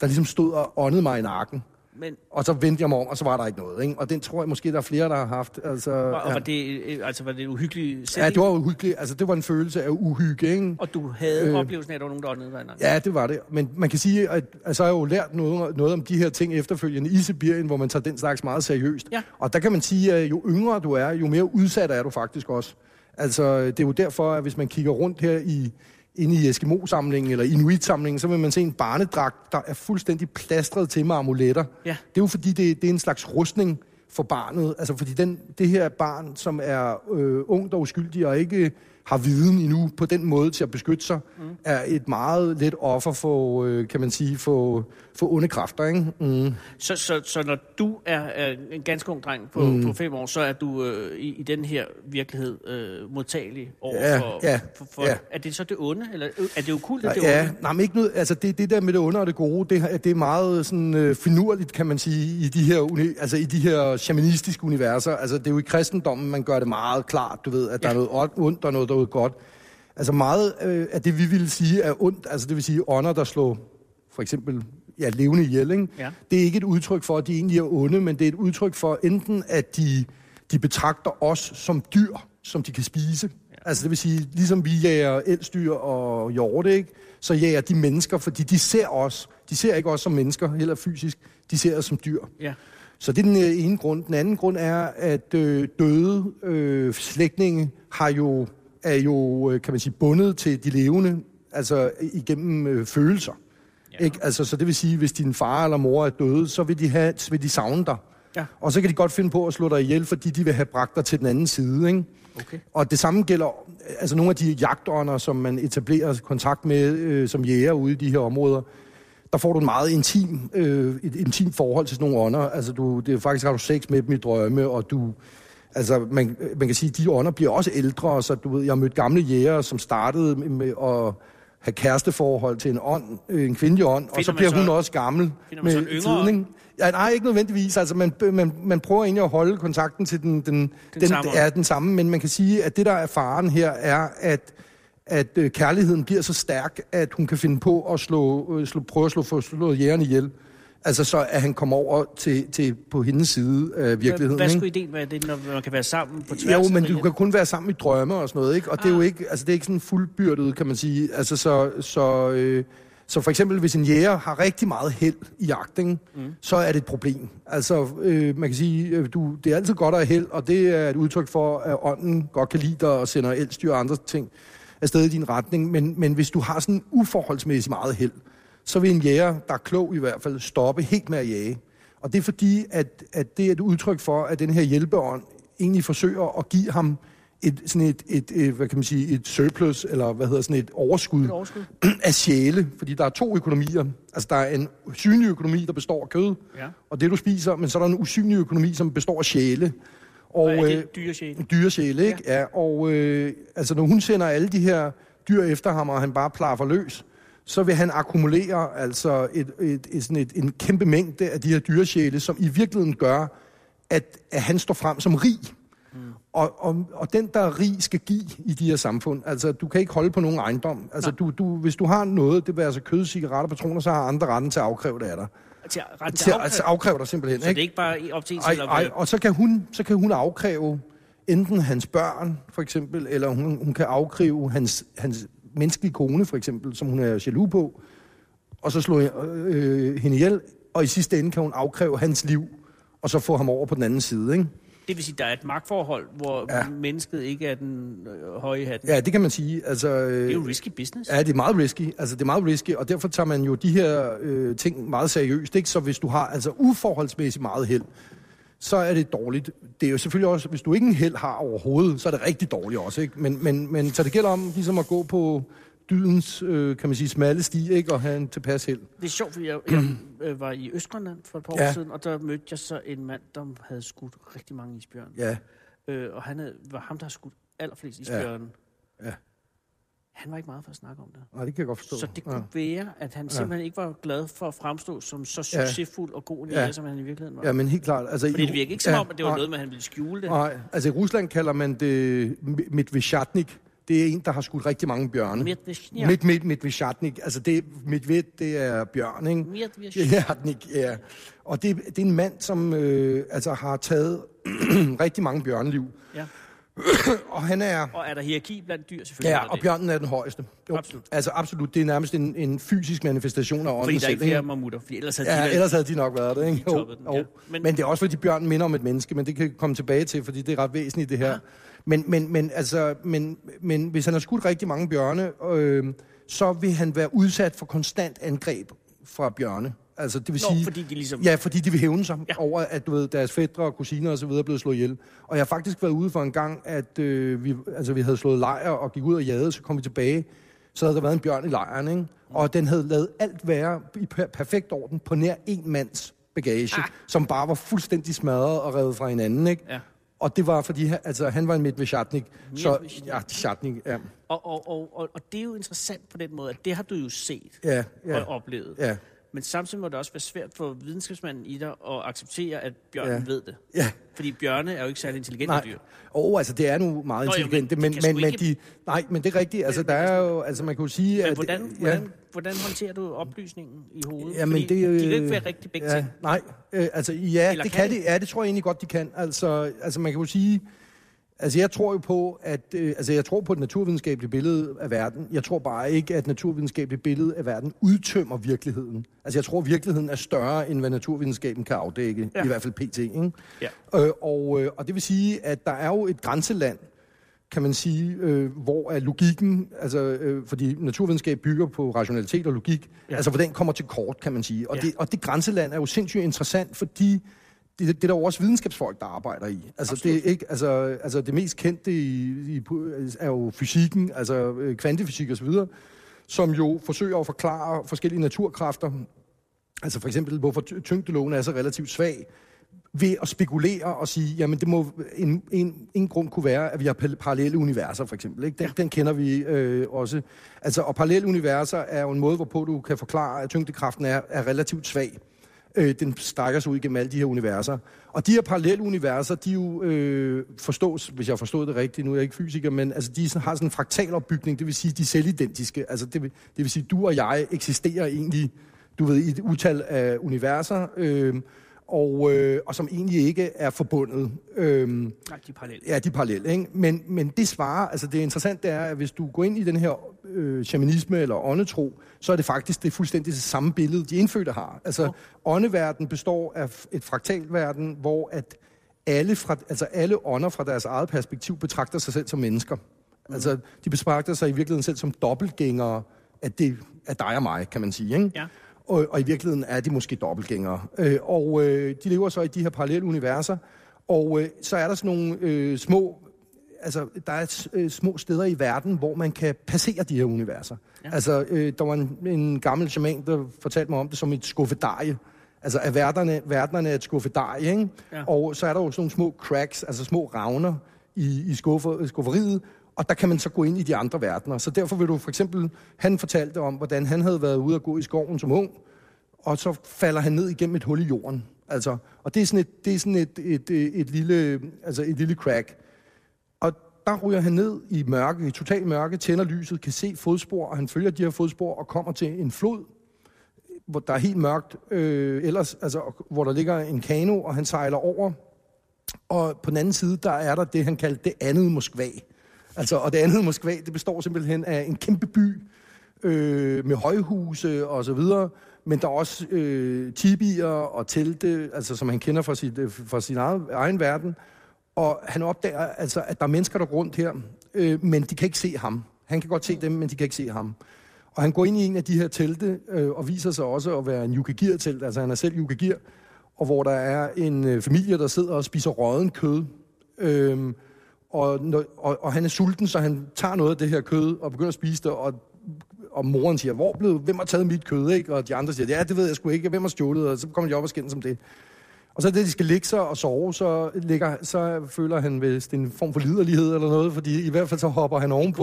der ligesom stod og åndede mig i nakken. Men Og så vendte jeg mig om, og så var der ikke noget. Ikke? Og den tror jeg måske, der er flere, der har haft. Altså, var, og ja. var det, øh, altså, var det en uhyggelig ja, sætning? det var uhyggeligt. Altså, det var en følelse af uhygge, ikke? Og du havde øh. Oplevelsen af, at der var nogen, der i nakken? Ja, det var det. Men man kan sige, at altså, jeg har jo lært noget, noget om de her ting efterfølgende i Sibirien, hvor man tager den slags meget seriøst. Ja. Og der kan man sige, at jo yngre du er, jo mere udsat er du faktisk også. Altså, det er jo derfor, at hvis man kigger rundt her i inde i Eskimo-samlingen eller Inuit-samlingen, så vil man se en barnedragt, der er fuldstændig plastret til med amuletter. Ja. Det er jo fordi, det, det er en slags rustning for barnet. Altså fordi den, det her barn, som er øh, ungt og uskyldig og ikke har viden endnu på den måde til at beskytte sig, mm. er et meget let offer for, øh, kan man sige, for, for onde kræfter. Ikke? Mm. Så, så, så når du er, er en ganske ung dreng på, mm. på fem år, så er du øh, i, i den her virkelighed øh, modtagelig over Ja, for, ja, for, for ja. Er det så det onde, eller er det okult, at det Ja, onde? nej, men ikke noget, altså det, det der med det onde og det gode, det, det er meget sådan øh, finurligt, kan man sige, i de her, uni, altså i de her shamanistiske universer. Altså det er jo i kristendommen, man gør det meget klart, du ved, at ja. der er noget ondt og noget, der er godt. Altså meget øh, af det, vi ville sige, er ondt, altså det vil sige ånder, der slår for eksempel ja, levende ihjel, ikke? Ja. Det er ikke et udtryk for, at de egentlig er onde, men det er et udtryk for enten, at de, de betragter os som dyr, som de kan spise. Ja. Altså det vil sige, ligesom vi jager elstyr og hjorte, ikke? så jager de mennesker, fordi de ser os. De ser ikke os som mennesker, heller fysisk. De ser os som dyr. Ja. Så det er den øh, ene grund. Den anden grund er, at øh, døde øh, slægtninge har jo, er jo, øh, kan man sige, bundet til de levende, altså igennem øh, følelser. Ja. Ikke? Altså, så det vil sige, hvis din far eller mor er døde, så vil de, have, så vil de savne dig. Ja. Og så kan de godt finde på at slå dig ihjel, fordi de vil have bragt dig til den anden side. Ikke? Okay. Og det samme gælder altså nogle af de jagtånder, som man etablerer kontakt med øh, som jæger ude i de her områder. Der får du en meget intim, øh, et intimt forhold til sådan nogle ånder. Altså du, det er faktisk har du sex med dem i drømme, og du... Altså, man, man kan sige, at de ånder bliver også ældre, så du ved, jeg har mødt gamle jæger, som startede med, med at have kæresteforhold til en ånd, en kvindelig ånd, og så bliver så- hun også gammel finder en yngre tiden, ikke? Ja, nej, ikke nødvendigvis. Altså, man, man, man prøver egentlig at holde kontakten til den, den, den, samme ånd. er den samme, men man kan sige, at det, der er faren her, er, at, at øh, kærligheden bliver så stærk, at hun kan finde på at slå, øh, slå, prøve at slå, få slået jægeren ihjel. Altså så, at han kommer over til, til på hendes side af virkeligheden. Hvad ikke? skulle ideen være det, når man kan være sammen på tværs? Jo, men du kan kun være sammen i drømme og sådan noget, ikke? Og det er jo ikke, altså det er ikke sådan fuldbyrdet, kan man sige. Altså så, så, øh, så for eksempel, hvis en jæger har rigtig meget held i jagt, ikke? Mm. så er det et problem. Altså, øh, man kan sige, øh, du, det er altid godt at have held, og det er et udtryk for, at ånden godt kan lide dig og sender elstyr og andre ting afsted i din retning. Men, men hvis du har sådan uforholdsmæssigt meget held, så vil en jæger, der er klog i hvert fald, stoppe helt med at jage. Og det er fordi, at, at det er et udtryk for, at den her hjælpeånd egentlig forsøger at give ham et, sådan et, et, et, hvad kan man sige, et surplus, eller hvad hedder sådan et overskud, Et overskud. (clears throat) af sjæle. Fordi der er to økonomier. Altså der er en synlig økonomi, der består af kød, Ja. og det du spiser, men så er der en usynlig økonomi, som består af sjæle. Og, Og er øh, det dyresjæle, ikke? Ja. ja og øh, altså, når hun sender alle de her dyr efter ham, og han bare plaffer løs, så vil han akkumulere altså et, et, et, sådan et, en kæmpe mængde af de her dyresjæle, som i virkeligheden gør, at, at han står frem som rig. Mm. Og, og, og den, der er rig, skal give i de her samfund. Altså, du kan ikke holde på nogen ejendom. Altså, du, du, hvis du har noget, det vil altså kød, cigaretter, patroner, så har andre retten til at afkræve det af dig. Til, ret Til til at altså, afkræve dig simpelthen. Så det er ikke bare op til en Ej, selv ej, og så kan, hun, så kan hun afkræve enten hans børn, for eksempel, eller hun, hun kan afkræve hans, hans menneskelige kone, for eksempel, som hun er jaloux på, og så slå øh, hende ihjel, og i sidste ende kan hun afkræve hans liv, og så få ham over på den anden side, ikke? Det vil sige, der er et magtforhold, hvor ja. mennesket ikke er den øh, høje hatten. Ja, det kan man sige. Altså, øh, Det er jo risky business. Ja, det er meget risky. Altså, det er meget risky, og derfor tager man jo de her øh, ting meget seriøst. Ikke? Så hvis du har altså uforholdsmæssigt meget held, så er det dårligt. Det er jo selvfølgelig også, hvis du ikke en held har overhovedet, så er det rigtig dårligt også. Ikke? Men, men, men så det gælder om ligesom at gå på dydens, øh, kan man sige, smalle sti, ikke? og have en tilpas held. Det er sjovt, fordi jeg, jeg (clears throat) øh, var i Østgrønland for et par år Ja. siden, og der mødte jeg så en mand, der havde skudt rigtig mange isbjørne. Ja, Øh, og han havde, var ham, der har skudt allerflest isbjørne. Ja. Han var ikke meget for at snakke om det. Nej, det kan jeg godt forstå. Så det ja. kunne være, at han simpelthen ikke var glad for at fremstå som så Ja. succesfuld og god en Ja. ja. som han i virkeligheden var. ja, men helt klart. Altså, Fordi i- det virker ikke som ja, om, at det var nej, noget med, at han ville skjule det. Nej, altså i Rusland kalder man det Medvedchatnik. Det er en, der har skudt rigtig mange bjørne. Medvedchnia. Midt, midt, Medvedchatnik. Altså det, Medved, det er bjørn, ikke? Medvedchnia. Jatnik, ja. Og det, det er en mand, som øh, altså har taget (clears throat) rigtig mange bjørneliv. Ja. (coughs) Og han er... Og er der hierarki blandt dyr, selvfølgelig? Ja, og det. bjørnen er den højeste. Jo, Absolut. Altså absolut, det er nærmest en, en fysisk manifestation af ånden Fordi der er selv. ikke flere mammutter, fordi ellers havde de Ja, været- ellers havde de nok været det, ikke? De toppede den, ja. Men, Men- det er også, fordi bjørnen minder om et menneske, men det kan vi komme tilbage til, fordi det er ret væsentligt, det her. Men, men, men, altså, men, men hvis han har skudt rigtig mange bjørne, øh, så vil han være udsat for konstant angreb fra bjørne. Altså, det vil Nå, sige, fordi de ligesom... Ja, fordi de vil hævne sig ja. Over, at du ved, deres fædre og kusiner og så videre er blevet slået ihjel. Og jeg har faktisk været ude for en gang, at øh, vi, altså, vi havde slået lejr og gik ud og jagede, så kom vi tilbage. Så havde der været en bjørn i lejren, ikke? Og den havde lavet alt være i per- perfekt orden på nær en mands bagage, ah. som bare var fuldstændig smadret og revet fra hinanden, ikke? Ja. Og det var, fordi han, altså, han var en Medvedchatnik. Så, ja, Chatnik, ja. Og, og, og, og, og det er jo interessant på den måde, at det har du jo set Ja, ja, og oplevet. ja, Men samtidig må det også være svært for videnskabsmanden i dig at acceptere, at bjørnen Ja. ja. ved det. ja. Fordi bjørne er jo ikke særlig intelligente Nej. dyr. Og altså, det er nu meget Nå, jo, men intelligente, de men, kan men, men, ikke- de... Nej, men det er rigtigt. Altså, der er jo... Altså, man kunne sige, Men at... hvordan, ja, hvordan, hvordan håndterer du oplysningen i hovedet? Jamen, Fordi det, de kan jo ikke øh, være rigtig begge ja, ting. Nej, øh, altså ja, Eller det kan kan de? Ja, det tror jeg egentlig godt, de kan. Altså, altså man kan jo sige, altså jeg tror jo på, at øh, altså jeg tror på et naturvidenskabeligt billede af verden. Jeg tror bare ikke, at et naturvidenskabeligt billede af verden udtømmer virkeligheden. Altså jeg tror, virkeligheden er større, end hvad naturvidenskaben kan afdække. Ja. I hvert fald pt. Ikke? Ja. Øh, og, øh, og det vil sige, at der er jo et grænseland, kan man sige, øh, hvor er logikken, altså, øh, fordi naturvidenskab bygger på rationalitet og logik, ja. altså hvor den kommer til kort, kan man sige. Og, Ja. det, og det grænseland er jo sindssygt interessant, fordi det, det er der jo også videnskabsfolk, der arbejder i. Altså, det, er ikke, altså, altså det mest kendte i, i, er jo fysikken, altså øh, kvantefysik osv., som jo forsøger at forklare forskellige naturkræfter, altså for eksempel, hvorfor ty- tyngdeloven er så relativt svag, ved at spekulere og sige, jamen det må en, en, en grund kunne være, at vi har pa- parallelle universer, for eksempel. Ikke? Den, ja. den kender vi øh, også. Altså, og parallelle universer er jo en måde, hvorpå du kan forklare, at tyngdekraften er, er relativt svag. Øh, den strækker sig ud gennem alle de her universer. Og de her parallelle universer, de jo øh, forstås, hvis jeg forstod det rigtigt, nu er jeg ikke fysiker, men altså, de har sådan en fraktalopbygning, det vil sige, de er selvidentiske. Altså, det, vil, det vil sige, du og jeg eksisterer egentlig, du ved, i et utal af universer, øh, og, øh, og som egentlig ikke er forbundet. Øhm, Nej, de er parallelle. Ja, de er parallelle, ikke? Men, men det svarer, altså det interessante er, at hvis du går ind i den her øh, shamanisme eller åndetro, så er det faktisk det fuldstændig det samme billede, de indfødte har. Altså, oh. åndeverden består af et fraktalverden, hvor at alle, fra, altså alle ånder fra deres eget perspektiv betragter sig selv som mennesker. Mm. Altså, de betragter sig i virkeligheden selv som dobbeltgængere af, det, af dig og mig, kan man sige, ikke? Ja. Og, og i virkeligheden er de måske dobbeltgængere. Øh, og øh, de lever så i de her parallelle universer, og øh, så er der sådan nogle øh, små, altså der er øh, små steder i verden, hvor man kan passere de her universer. Ja. Altså, øh, der var en, en gammel shaman, der fortalte mig om det som et skuffedarie. Altså, at verdenerne, verdenerne er et skuffedarie, ikke? Ja. Og så er der jo sådan nogle små cracks, altså små ravner i, i skuffer, skufferiet, og der kan man så gå ind i de andre verdener. Så derfor vil du for eksempel, han fortalte om, hvordan han havde været ude og gå i skoven som ung, og så falder han ned igennem et hul i jorden. Altså, og det er sådan et, det er sådan et, et, et, et, lille, altså et lille crack. Og der ryger han ned i mørke, i total mørke, tænder lyset, kan se fodspor, og han følger de her fodspor og kommer til en flod, hvor der er helt mørkt, øh, ellers, altså, hvor der ligger en kano, og han sejler over. Og på den anden side, der er der det, han kaldte det andet Moskva. Altså, og det andet Moskva, det består simpelthen af en kæmpe by øh, med højhuse og så videre, men der er også øh, tibier og telte, altså, som han kender fra, sit, øh, fra sin egen, egen verden. Og han opdager altså, at der er mennesker, der går rundt her, øh, men de kan ikke se ham. Han kan godt se dem, men de kan ikke se ham. Og han går ind i en af de her telte, øh, og viser sig også at være en Yukagir-telt, altså han er selv Yukagir, og hvor der er en øh, familie, der sidder og spiser råden kød. Øhm, og, når- og, og han er sulten, så han tager noget af det her kød og begynder at spise det, og, og moren siger, hvor blev, hvem har taget mit kød, ikke? Og de andre siger, ja, det ved jeg sgu ikke, hvem har stjålet, og så kommer de op og skændes om det. Og så det, de skal ligge sig og sove, så, ligger, så føler han vist en form for liderlighed eller noget, fordi i hvert fald så hopper han ovenpå,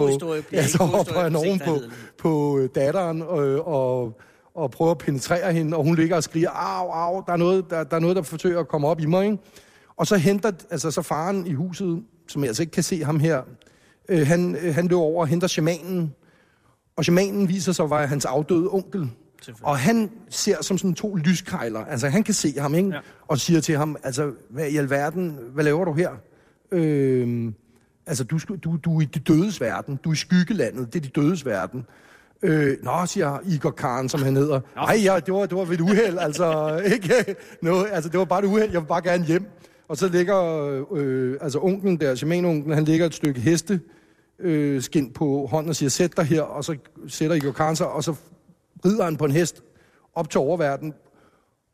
ja, så hopper han ovenpå på øh, datteren og, og, og prøver at penetrere hende, og hun ligger og skriger, au, au, der er noget, der, der, er noget, der forsøger at komme op i mig, ikke? Og så henter, altså så faren i huset, som jeg altså ikke kan se ham her, øh, han, øh, han løber over og henter shamanen, og shamanen viser sig at være hans afdøde onkel. Og han ser som sådan to lyskejler. Altså, han kan se ham, ikke? Ja. Og siger til ham, altså, hvad i alverden, hvad laver du her? Øh, altså, du, du, du er i de dødes verden. Du er i skyggelandet. Det er de dødes verden. Øh, nå, siger Igor Karen, som han hedder. Nej, ja, det var, det var ved et uheld, altså, (laughs) ikke noget, altså, det var bare et uheld, jeg vil bare gerne hjem. Og så ligger, øh, altså, onklen der, shamanunklen, han ligger et stykke heste, øh, skin på hånden og siger, sæt dig her, og så sætter Igor Karen sig, og så rider han på en hest op til oververden,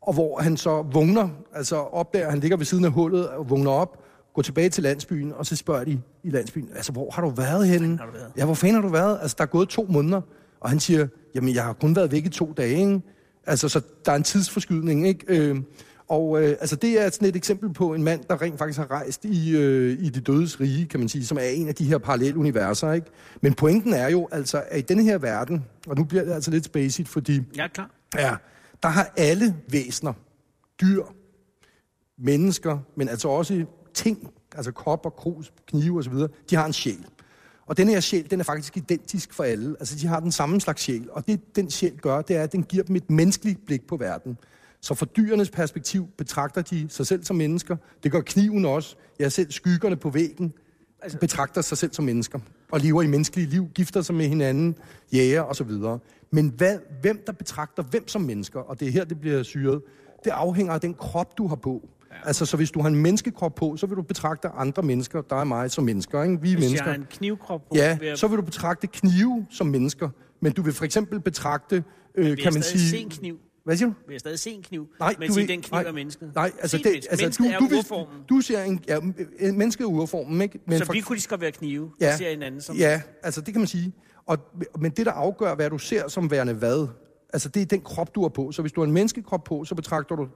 og hvor han så vågner, altså op der, han ligger ved siden af hullet og vågner op, går tilbage til landsbyen, og så spørger de i landsbyen, altså hvor har du været henne? har du været? Ja, hvor fanden har du været? Altså der er gået to måneder, og han siger, jamen jeg har kun været væk i to dage, ikke? Altså så der er en tidsforskydning, ikke? Øh, og øh, altså det er sådan et eksempel på en mand, der rent faktisk har rejst i, øh, i det dødes rige, kan man sige, som er en af de her parallelle universer, ikke? Men pointen er jo altså, at i denne her verden, og nu bliver det altså lidt spacet, fordi er klar. Ja, der har alle væsener, dyr, mennesker, men altså også ting, altså kopper, krus, knive osv., de har en sjæl. Og den her sjæl, den er faktisk identisk for alle. Altså, de har den samme slags sjæl. Og det, den sjæl gør, det er, at den giver dem et menneskeligt blik på verden. Så fra dyrenes perspektiv betragter de sig selv som mennesker. Det gør kniven også. Ja, selv skyggerne på væggen altså, betragter sig selv som mennesker. Og lever i menneskelige liv, gifter sig med hinanden, jæger osv. Men hvad, hvem der betragter hvem som mennesker, og det er her, det bliver syret, det afhænger af den krop, du har på. Ja. Altså, så hvis du har en menneskekrop på, så vil du betragte andre mennesker, der er mig som mennesker, ikke? Vi er Hvis mennesker. jeg har en knivkrop på, Ja, jeg, så vil du betragte knive som mennesker. Men du vil for eksempel betragte, øh, kan jeg man sige... se en kniv. Hvad siger du? Vil jeg stadig se en kniv? Nej, men du sige, den kniv nej, er mennesket. Nej, altså, det, mennesket. altså Mennesket du, er du, urformen. du ser en, ja, en menneske er urformen, ikke? Men så for- vi kunne lige godt være knive. Ja. Ja. ser en anden som... Ja, altså det kan man sige. Og, men det, der afgør, hvad du ser som værende hvad, altså det er den krop, du har på. Så hvis du har en menneskekrop på, så betragter du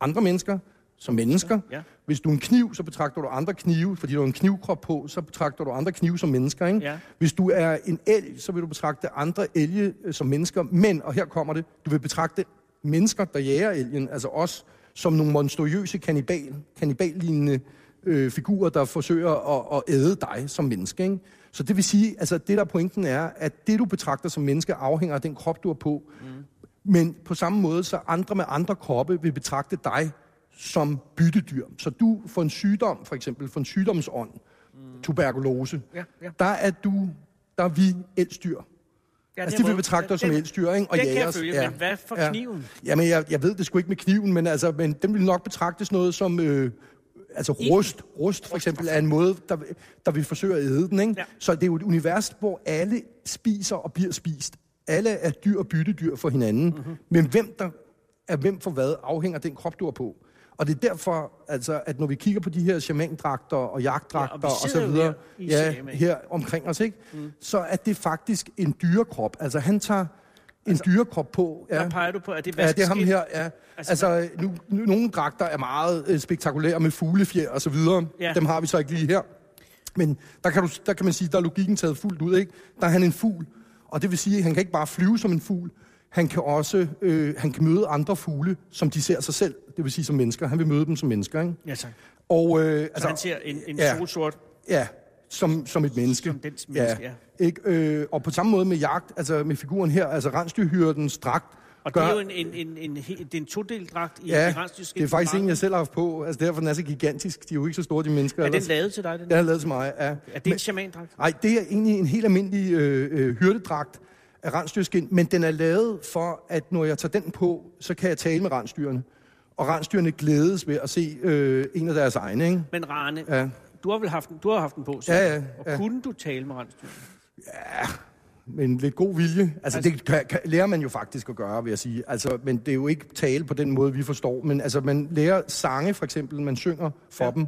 andre mennesker som mennesker. Ja. Hvis du er en kniv, så betragter du andre knive, fordi du har en knivkrop på, så betragter du andre knive som mennesker. Ikke? Ja. Hvis du er en elg, så vil du betragte andre elge øh, som mennesker. Men, og her kommer det, du vil betragte mennesker, der jager elgen, altså os, som nogle monstrøse kannibal, kanniballignende øh, figurer, der forsøger at, at æde dig som menneske. Ikke? Så det vil sige, altså det der pointen er, at det du betragter som menneske afhænger af den krop, du har på. Mm. Men på samme måde, så andre med andre kroppe vil betragte dig som byttedyr. Så du får en sygdom, for eksempel, for en sygdomsånd, mm. tuberkulose, Ja, ja. der er du, der er vi elstyr. Ja, Altså, de vil betragte os som elstyr, ikke? Og den kan jeg følge, men hvad for kniven? Jamen, jeg, jeg ved det sgu ikke med kniven, men, altså, men den vil nok betragtes noget som... Øh, altså rust, rust for eksempel, er en måde, der, der vil forsøge at æde den, ikke? Ja. Så det er jo et univers, hvor alle spiser og bliver spist. Alle er dyr og byttedyr for hinanden. Mhm. Mm-hmm. Men hvem der er hvem for hvad, afhænger af den krop, du har på. Og det er derfor, altså, at når vi kigger på de her shamandragter og jagtdragter Ja, og og, så videre, her ja, her omkring os, ikke? Mm. så er det faktisk en dyrekrop. Altså han tager en altså, dyrekrop på. Ja. Der peger du på, at det er Ja, det er ham her, ja. Altså, Altså, nu, nu, nogle dragter er meget øh, spektakulære med fuglefjer og så videre. Ja. Dem har vi så ikke lige her. Men der kan, du, der kan man sige, der er logikken taget fuldt ud, ikke? Der er han en fugl, og det vil sige, at han kan ikke bare flyve som en fugl, han kan også øh, han kan møde andre fugle, som de ser sig selv, det vil sige som mennesker. Han vil møde dem som mennesker, ikke? Ja, tak. Og, øh, Så altså, han ser en, en ja. solsort... Ja, som, som et menneske. Som dens menneske, ja. Ikke? Øh, og på samme måde med jagt, altså med figuren her, altså rensdyrhyrdens dragt, Og det er jo en, en, en, en, he- det er en todelt dragt i, Ja, det er faktisk en, jeg selv har haft på. Altså derfor den er så gigantisk. De er jo ikke så store, de mennesker. Er den ellers. lavet til dig, den? Den er lavet til mig, ja. Er det en shamandragt? Nej, det er egentlig en helt almindelig øh, øh, hyrdedragt af rensdyrskin, men den er lavet for, at når jeg tager den på, så kan jeg tale med rensdyrene. Og rensdyrene glædes ved at se øh, en af deres egne, ikke? Men Rane, Ja. du har vel haft den, du har haft den på, så, Ja, ja, og ja. kunne du tale med rensdyr? med en lidt god vilje. Altså, altså det kan, kan, lærer man jo faktisk at gøre, vil jeg sige. Altså, men det er jo ikke tale på den måde, vi forstår. Men altså, man lærer sange, for eksempel, man synger for ja. dem,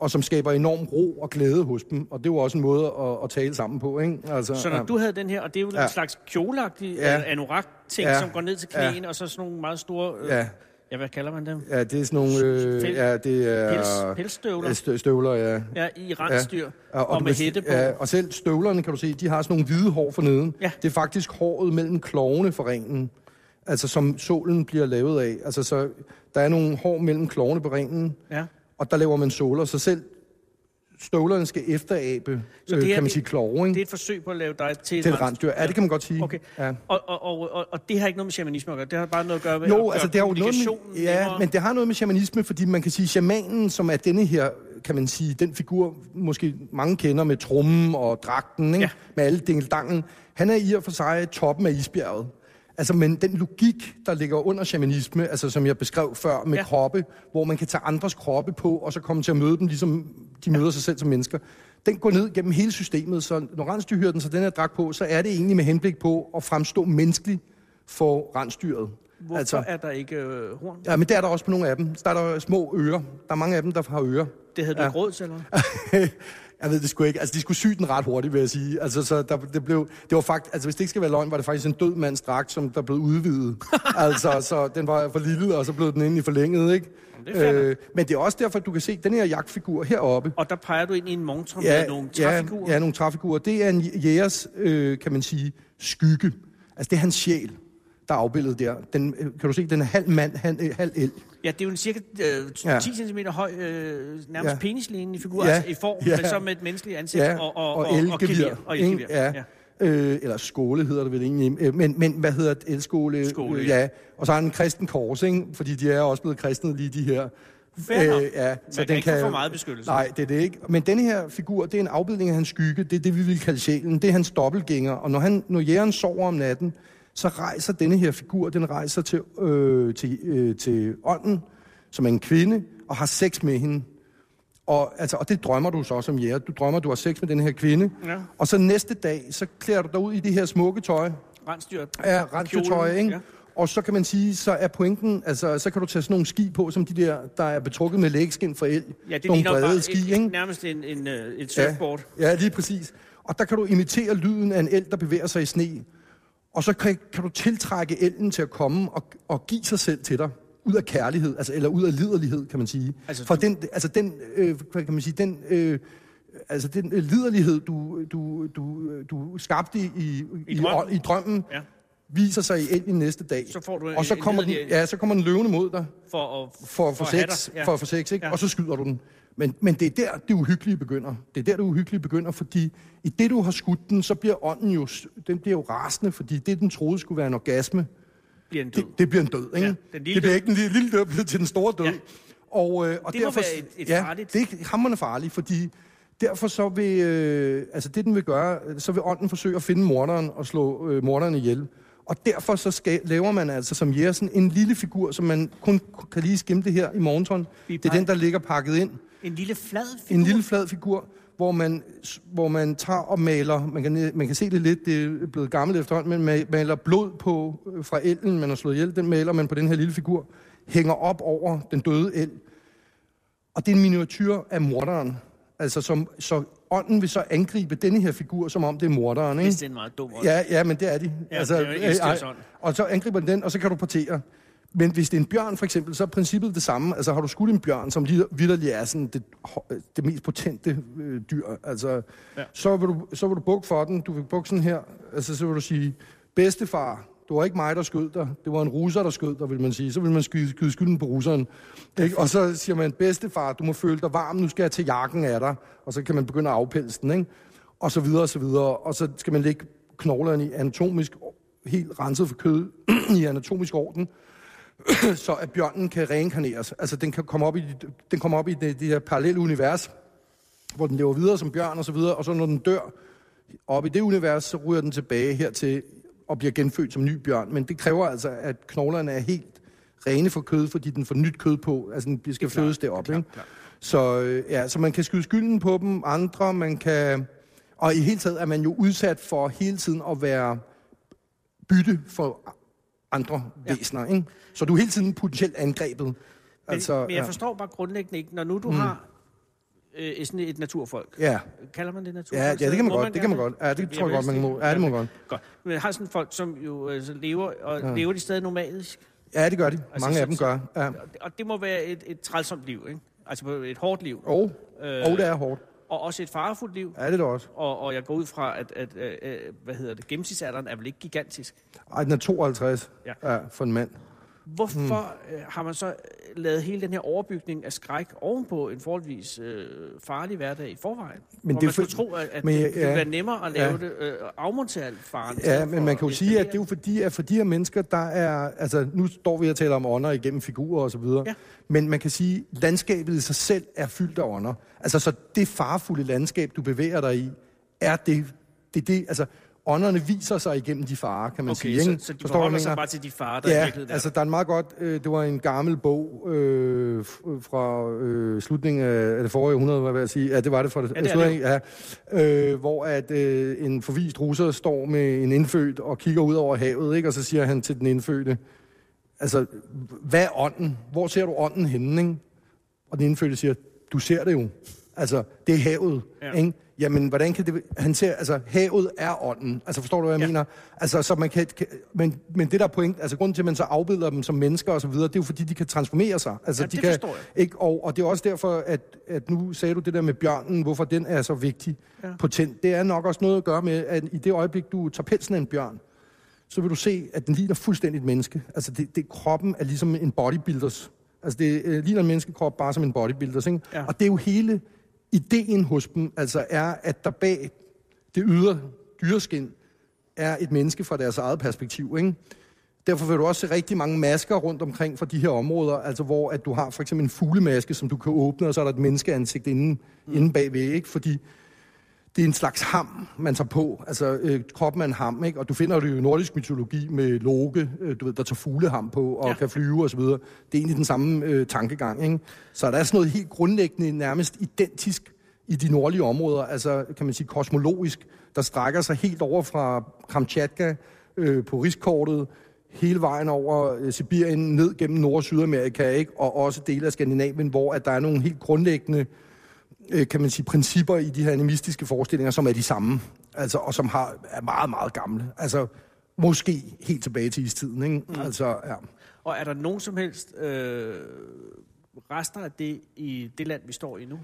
og som skaber enorm ro og glæde hos dem. Og det jo også en måde at, at tale sammen på, ikke? Altså, Så når ja. du havde den her, og det er jo Ja. en slags kjoleagtig Ja. ja. anorak-ting, Ja. som går ned til knæene, og så sådan nogle meget store... Øh, Ja. ja, hvad kalder man dem? Ja, det er sådan nogle... Øh, Fel- ja, det er... Pels, pelsstøvler. Ja, stø- støvler, ja. Ja, i rensdyr, Ja, og, og du med kan- hætte på. Ja, og selv støvlerne, kan du se, de har sådan nogle hvide hår for neden. Ja. Det er faktisk håret mellem klovene for ringen, altså som sålen bliver lavet af. Altså, så der er nogle hår mellem klovene på ringen, Ja. Og der laver man såler, så selv støvlerne skal efterabe, Så øh, det her, kan man sige, klove, ikke? Det er et forsøg på at lave dig til, til et rensdyr. Ja, det kan man godt sige. Okay. Ja. Og, og, og, og, og det har ikke noget med shamanisme at gøre. Det har bare noget at gøre med Jo, at altså det har jo noget med, ja, nemmere. men det har noget med shamanisme, fordi man kan sige, shamanen, som er denne her, kan man sige, den figur, måske mange kender med trummen og dragten, ikke? Ja. med alle dingeldangen, han er i og for sig toppen af isbjerget. Altså, men den logik, der ligger under shamanisme, altså som jeg beskrev før med Ja. ja. kroppe, hvor man kan tage andres kroppe på, og så komme til at møde dem, ligesom de møder sig selv som mennesker, den går ned gennem hele systemet. Så når rensdyrhyrden så den her dragt på, så er det egentlig med henblik på at fremstå menneskelig for rensdyret. Hvorfor altså, er der ikke øh, horn? Ja, men det er der også på nogle af dem. Der er der små ører. Der er mange af dem, der har ører. Det havde du Ja. ikke råd til, eller (laughs) jeg ved det sgu ikke. Altså, de skulle sy den ret hurtigt, vil jeg sige. Altså, så der, det blev... Det var faktisk... Altså, hvis det ikke skal være løgn, var det faktisk en død mands dragt, som der blev udvidet. (laughs) altså, så den var for lille, og så blev den egentlig forlænget, ikke? det fair nok. øh, men det er også derfor, at du kan se den her jagtfigur heroppe. Og der peger du ind i en montre Ja, med nogle ja, træfigurer. ja, nogle træfigurer. Det er en jægers, øh, kan man sige, skygge. Altså, det er hans sjæl, der er afbildet der. Den, øh, kan du se, den er halv mand, halv, øh, halv el. Ja, det er jo en cirka øh, 10 Ja. cm høj, øh, nærmest Ja. penislignende figur, Ja. altså i form, Ja. men så med et menneskeligt ansigt Ja, og, og, og, og, elgevir. og elgevir. Ja. ja. Øh, eller skåle hedder det vel egentlig. Øh, Men, men hvad hedder det? Elskåle? Skåle, øh, ja. ja. Og så har han en kristen kors, ikke? Fordi de er også blevet kristne lige de her. Fair nok. ja, Man kan ikke få for meget beskyttelse. Nej, det er det ikke. Men denne her figur, det er en afbildning af hans skygge. Det er det, vi vil kalde sjælen. Det er hans dobbeltgænger. Og når, han, når jægeren sover om natten, så rejser denne her figur, den rejser til, øh, til, øh, til ånden, som er en kvinde, og har sex med hende. Og, altså, og det drømmer du så også som jæger. Du drømmer, du har sex med den her kvinde. Ja. Og så næste dag, så klæder du dig ud i det her smukke tøj. Rensdyr. Ja, rensdyrtøj, ikke? ja. Og så kan man sige, så er pointen, altså, så kan du tage sådan nogle ski på, som de der, der er betrukket med lægskin for el. Ja, det nogle ligner bare ski, et, ikke? nærmest en, en, øh, et surfboard. Ja, ja, lige præcis. Og der kan du imitere lyden af en el, der bevæger sig i sne. Og så kan, kan du tiltrække elden til at komme og, og give sig selv til dig. Ud af kærlighed, altså, eller ud af liderlighed, kan man sige. Altså, For du- den, altså den, øh, hvad kan man sige, den, øh, altså den øh, liderlighed, du, du, du, du skabte i, i, I i, drømmen. i drømmen, Ja. Viser sig i elden næste dag. Så får du og så en kommer, den, liderlig- ja, så kommer den løvende mod dig For at, for, for, for sex. Ja. for få sex, ikke? Ja. Og så skyder du den. Men, men det er der, det uhyggelige begynder. Det er der, det uhyggelige begynder, fordi i det, du har skudt den, så bliver ånden jo, den bliver jo rasende, fordi det, den troede skulle være en orgasme, Bliver en død. det, det bliver en død, ikke? Ja, den lille det bliver død. ikke en lille, lille død, bliver til den store død. Ja. Og, øh, og Det må derfor, være et- et ja, farligt- det er hammerende farligt, fordi derfor så vil, øh, altså det den vil gøre, så vil ånden forsøge at finde morderen og slå øh, morderen ihjel. Og derfor så skal, laver man altså som jæger sådan en lille figur, som man kun kan lige skimme det her i morgentron. Vi Det er den, der ligger pakket ind. En lille flad figur. En lille flad figur, hvor man, hvor man tager og maler, man kan, man kan se det lidt, det er blevet gammelt efterhånden, men ma- maler blod på øh, fra elden, man har slået ihjel, den maler man på den her lille figur, hænger op over den døde el. Og det er en miniatyr af morderen. Altså, som, så ånden vil så angribe denne her figur, som om det er morderen, ikke? Hvis det er en meget dum ånd. Ja, ja, men det er de. Ja, det er jo øh. Og så angriber den den, og så kan du partere. Men hvis det er en bjørn, for eksempel, så er princippet det samme. Altså, har du skudt en bjørn, som lige vidderligt er sådan det, det mest potente øh, dyr, altså, ja. så, vil du, så vil du bukke for den. Du vil bukke sådan her. Altså, så vil du sige, bedstefar, det var ikke mig, der skød dig. Det var en russer, der skød dig, vil man sige. Så vil man skyde, skyde skylden på russeren. Ikke? Og så siger man, bedstefar, du må føle dig varm, nu skal jeg til jakken af dig. Og så kan man begynde at afpelse den, ikke? Og så videre, og så videre. Og så skal man lægge knoglerne i anatomisk, helt renset for kød, (clears throat) i anatomisk orden, (clears throat) så at bjørnen kan reinkarneres. Altså, den kan komme op i, den kommer op i det, det her parallelle univers, hvor den lever videre som bjørn og så videre, og så når den dør op i det univers, så ryger den tilbage hertil og bliver genfødt som ny bjørn. Men det kræver altså, at knoglerne er helt rene for kød, fordi den får nyt kød på. Altså, den skal fødes deroppe, ikke? Så, øh, ja, så man kan skyde skylden på dem, andre, man kan... Og i hele taget er man jo udsat for hele tiden at være bytte for andre ja. væsener, ikke? Så du er hele tiden potentielt angrebet. Men, altså, men jeg forstår bare grundlæggende ikke, når nu du mm. har øh, sådan et naturfolk. Ja. Kalder man det Ja, naturfolk? ja, det kan man godt. Det kan man godt. Ja, det Jeg tror jeg godt, man må. Ja, det må man godt. Godt. Men har sådan folk, som jo altså, lever, og ja. lever de stadig nomadisk. Ja, det gør de. Altså, Mange så- af dem gør. Ja. Og det- må være et, et trælsomt liv, ikke? Altså et hårdt liv. Og, Øh, og det er hårdt. Og også et farefuldt liv. Ja, det er det også. Og, og jeg går ud fra, at, at, at, at hvad hedder det, gennemsnitsalderen er vel ikke gigantisk. Ej, den er 52 Ja. ja. Ja, for en mand. Hvorfor mm. øh, har man så øh, lavet hele den her overbygning af skræk ovenpå en forholdsvis øh, farlig hverdag i forvejen? Men det man for- tro, at, at men det ja, være nemmere at lave Ja. det, øh, afmontere al faren. Ja, men man kan jo sige, at det er jo fordi, at for de her mennesker, der er... Altså, nu står vi og taler om ånder igennem figurer og så videre. Ja. Men man kan sige, at landskabet i sig selv er fyldt af ånder. Altså, så det farfulde landskab, du bevæger dig i, er det... det, det altså, ånderne viser sig igennem de farer, kan man Okay, sige. så, ikke? så de forholder sig bare til de farer, der Ja, virkeligheden altså er. der er en meget godt, øh, det var en gammel bog øh, f- fra øh, slutningen af, af det forrige århundrede, hvad vil jeg sige. Ja, det var det fra det. Ja, det er slutningen, ja, øh, hvor at øh, en forvist russer står med en indfødt og kigger ud over havet, ikke? og så siger han til den indfødte, altså, hvad er ånden? Hvor ser du ånden henne? Ikke? Og den indfødte siger, du ser det jo. Altså, det er havet. Ja. Ikke? Jamen, hvordan kan det... Han ser, altså, havet er ånden. Altså, forstår du, hvad jeg Ja. mener? Altså, så man kan, kan... Men, men det der er point... Altså, grunden til, at man så afbilder dem som mennesker og så videre, det er jo, fordi de kan transformere sig. Altså, Ja, de det kan. Ikke? Og, og det er også derfor, at, at nu sagde du det der med bjørnen, hvorfor den er så vigtig Ja. potent. Det er nok også noget at gøre med, at i det øjeblik, du tager pelsen af en bjørn, så vil du se, at den ligner fuldstændig et menneske. Altså, det, det, kroppen er ligesom en bodybuilders. Altså, det øh, ligner en menneskekrop bare som en bodybuilders, ikke? Ja. Og det er jo hele ideen hos dem, altså er, at der bag det ydre dyreskin er et menneske fra deres eget perspektiv, ikke? Derfor vil du også se rigtig mange masker rundt omkring fra de her områder, altså hvor at du har for eksempel en fuglemaske, som du kan åbne, og så er der et menneskeansigt inde, mm. inde bagved, ikke? Fordi det er en slags ham, man tager på. Altså, øh, kroppen er en ham, ikke? Og du finder det jo i nordisk mytologi med Loke, øh, du ved, der tager fugleham på og Ja. kan flyve osv. Det er egentlig den samme øh, tankegang, ikke? Så der er sådan noget helt grundlæggende, nærmest identisk i de nordlige områder, altså kan man sige kosmologisk, der strækker sig helt over fra Kamchatka øh, på rigskortet, hele vejen over øh, Sibirien, ned gennem Nord- og Sydamerika, ikke? og også dele af Skandinavien, hvor at der er nogle helt grundlæggende øh, kan man sige, principper i de her animistiske forestillinger, som er de samme, altså, og som har, er meget, meget gamle. Altså, måske helt tilbage til istiden, ikke? Mm. Altså, ja. Og er der nogen som helst øh, rester af det i det land, vi står i nu?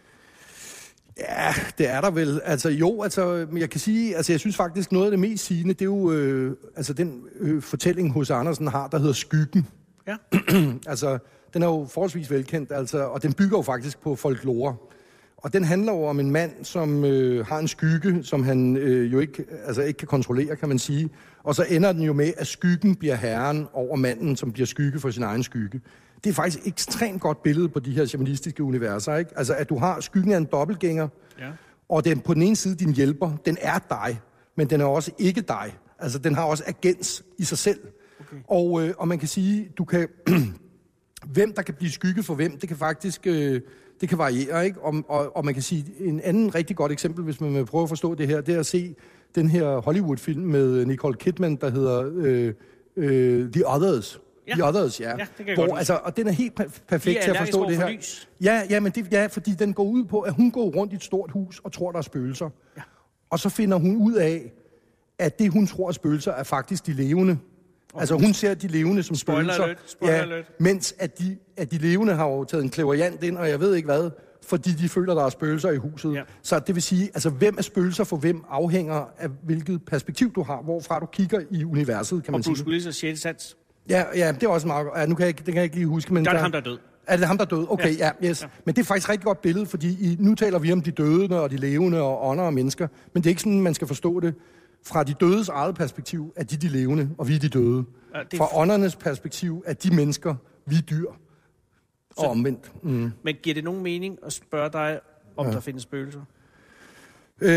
Ja, det er der vel. Altså jo, altså, jeg kan sige, altså jeg synes faktisk, noget af det mest sigende, det er jo øh, altså den øh, fortælling, hos Andersen har, der hedder Skyggen. Ja. (clears throat) altså, den er jo forholdsvis velkendt, altså, og den bygger jo faktisk på folklore. Og den handler jo om en mand, som øh, har en skygge, som han øh, jo ikke, altså ikke kan kontrollere, kan man sige. Og så ender den jo med, at skyggen bliver herren over manden, som bliver skygge for sin egen skygge. Det er faktisk et ekstremt godt billede på de her shamanistiske universer, ikke? Altså, at du har skyggen af en dobbeltgænger, Ja. og den på den ene side din hjælper, den er dig, men den er også ikke dig. Altså, den har også agens i sig selv. Okay. Og, øh, og man kan sige, du kan... (clears throat) hvem der kan blive skygge for hvem, det kan faktisk øh, det kan variere, ikke? Og, og, og man kan sige, en anden rigtig godt eksempel, hvis man vil prøve at forstå det her, det er at se den her Hollywood-film med Nicole Kidman, der hedder øh, øh, The Others. Ja. The Others, ja. Ja, det kan Hvor, altså, og den er helt per- perfekt er til at forstå det for her. lys. Ja, ja, men det, ja, fordi den går ud på, at hun går rundt i et stort hus og tror, der er spøgelser. Ja. Og så finder hun ud af, at det, hun tror er spøgelser, er faktisk de levende. Altså, hun ser de levende som Spoiler spøgelser. alert, spoiler ja, alert. mens at de, at de levende har jo taget en klaverjant ind, og jeg ved ikke hvad, fordi de føler, der er spøgelser i huset. Ja. Så det vil sige, altså hvem er spøgelser for hvem afhænger af hvilket perspektiv du har, hvorfra du kigger i universet, kan man Og sige. Bruce Willis og 6. sans. Ja, ja, det er også meget ja, nu kan jeg, det kan jeg ikke lige huske. Men Der er det ham, der er død. Er det ham, der er død? Okay, ja, ja yes. Ja. Men det er faktisk et rigtig godt billede, fordi i, nu taler vi om de døde og de levende og ånder og mennesker, men det er ikke sådan, man skal forstå det. Fra de dødes eget perspektiv er de de levende, og vi er de døde. Ja, det Fra åndernes perspektiv er de mennesker, vi er dyr. Og omvendt. Mm. Men giver det nogen mening at spørge dig, om ja. der findes spøgelser? Øh,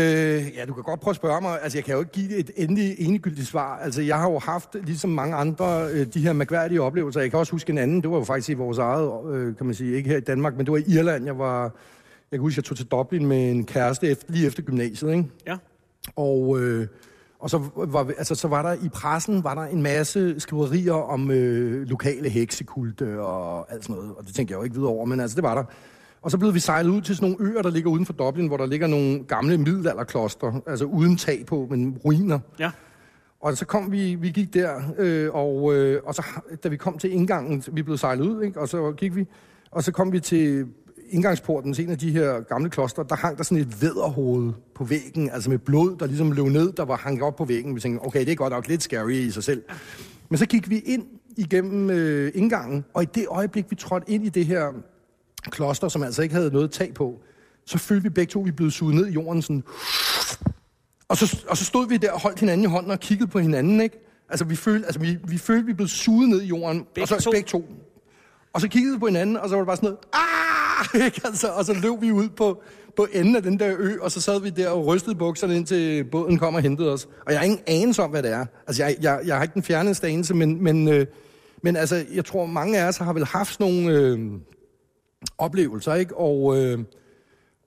ja, du kan godt prøve at spørge mig. Altså, jeg kan jo ikke give et endelig enegyldigt svar. Altså, jeg har jo haft, ligesom mange andre, øh, de her mærkværdige oplevelser. Jeg kan også huske en anden. Det var jo faktisk i vores eget, øh, kan man sige, ikke her i Danmark, men det var i Irland. Jeg var, jeg kan huske, jeg tog til Dublin med en kæreste efter, lige efter gymnasiet, ikke? Ja. Og, øh, og så, var, altså, så var der i pressen var der en masse skriverier om øh, lokale heksekulte og alt sådan noget. Og det tænkte jeg jo ikke videre over, men altså, det var der. Og så blev vi sejlet ud til sådan nogle øer, der ligger uden for Dublin, hvor der ligger nogle gamle middelalderkloster, altså uden tag på, men ruiner. Ja. Og så kom vi, vi gik der, øh, og, øh, og så da vi kom til indgangen, vi blev sejlet ud, ikke? og så gik vi, og så kom vi til indgangsporten til en af de her gamle kloster, der hang der sådan et væderhoved på væggen, altså med blod, der ligesom løb ned, der var hangt op på væggen. Vi tænkte, okay, det er godt nok lidt scary i sig selv. Men så gik vi ind igennem øh, indgangen, og i det øjeblik, vi trådte ind i det her kloster, som altså ikke havde noget tag på, så følte vi begge to, at vi blev suget ned i jorden sådan, og så, og så stod vi der og holdt hinanden i hånden og kiggede på hinanden, ikke? Altså, vi følte, altså, vi, vi følte, vi blev suget ned i jorden. Begge og så, to? Begge to. Og så kiggede vi på hinanden, og så var det bare sådan noget, ah! (laughs) Ikke? Altså, og så løb vi ud på, på enden af den der ø, og så sad vi der og rystede bukserne, indtil båden kom og hentede os. Og jeg har ingen anelse om, hvad det er. Altså, jeg, jeg, jeg har ikke den fjerneste anelse, men, men, øh, men altså, jeg tror, mange af os har vel haft nogle øh, oplevelser, ikke? Og... Øh,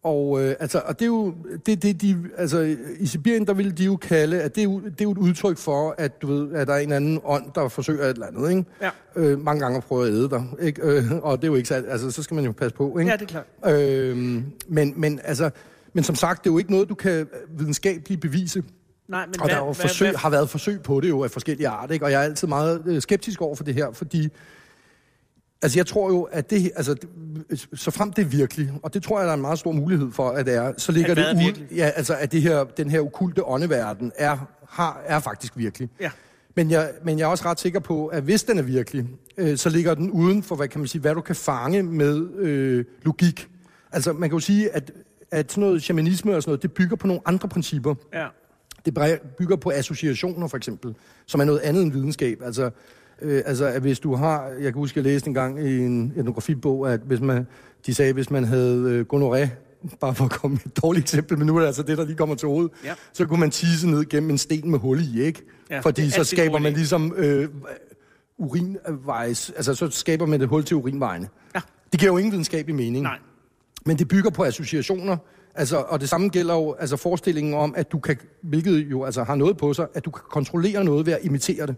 og, øh, altså, og det er jo, det, det, de, altså, i Sibirien, der vil de jo kalde, at det er jo, det er jo et udtryk for, at du ved, at der er en anden ånd, der forsøger et eller andet, ikke? Ja. Øh, mange gange at prøve at æde dig, ikke? Øh, og det er jo ikke så, altså, så skal man jo passe på, ikke? Ja, det er klart. Øh, men, men, altså, men som sagt, det er jo ikke noget, du kan videnskabeligt bevise. Nej, men Og der hvad, er jo hvad, forsøg, hvad, har været forsøg på det jo af forskellige art, ikke? Og jeg er altid meget øh, skeptisk over for det her, fordi Altså, jeg tror jo, at det, altså, så frem det er virkelig, og det tror jeg, der er en meget stor mulighed for, at det er, så ligger det ud, ja, altså, at det her, den her okulte åndeverden er, har, er faktisk virkelig. Ja. Men jeg, men jeg er også ret sikker på, at hvis den er virkelig, øh, så ligger den uden for, hvad kan man sige, hvad du kan fange med øh, logik. Altså, man kan jo sige, at, at sådan noget shamanisme og sådan noget, det bygger på nogle andre principper. ja. Det bygger på associationer, for eksempel, som er noget andet end videnskab. Altså, øh, altså at hvis du har... Jeg kan huske, jeg læste en gang i en etnografibog, at hvis man, de sagde, hvis man havde øh, gonoré, bare for at komme med et dårligt eksempel, men nu er det altså det, der lige kommer til hovedet, Ja. så kunne man tisse ned gennem en sten med hul i, ikke? Ja, Fordi så skaber man ligesom øh, urinvejs... Altså, så skaber man et hul til urinvejene. Ja. Det giver jo ingen videnskabelig mening. Nej. Men det bygger på associationer, altså, og det samme gælder jo altså forestillingen om, at du kan, hvilket jo altså har noget på sig, at du kan kontrollere noget ved at imitere det.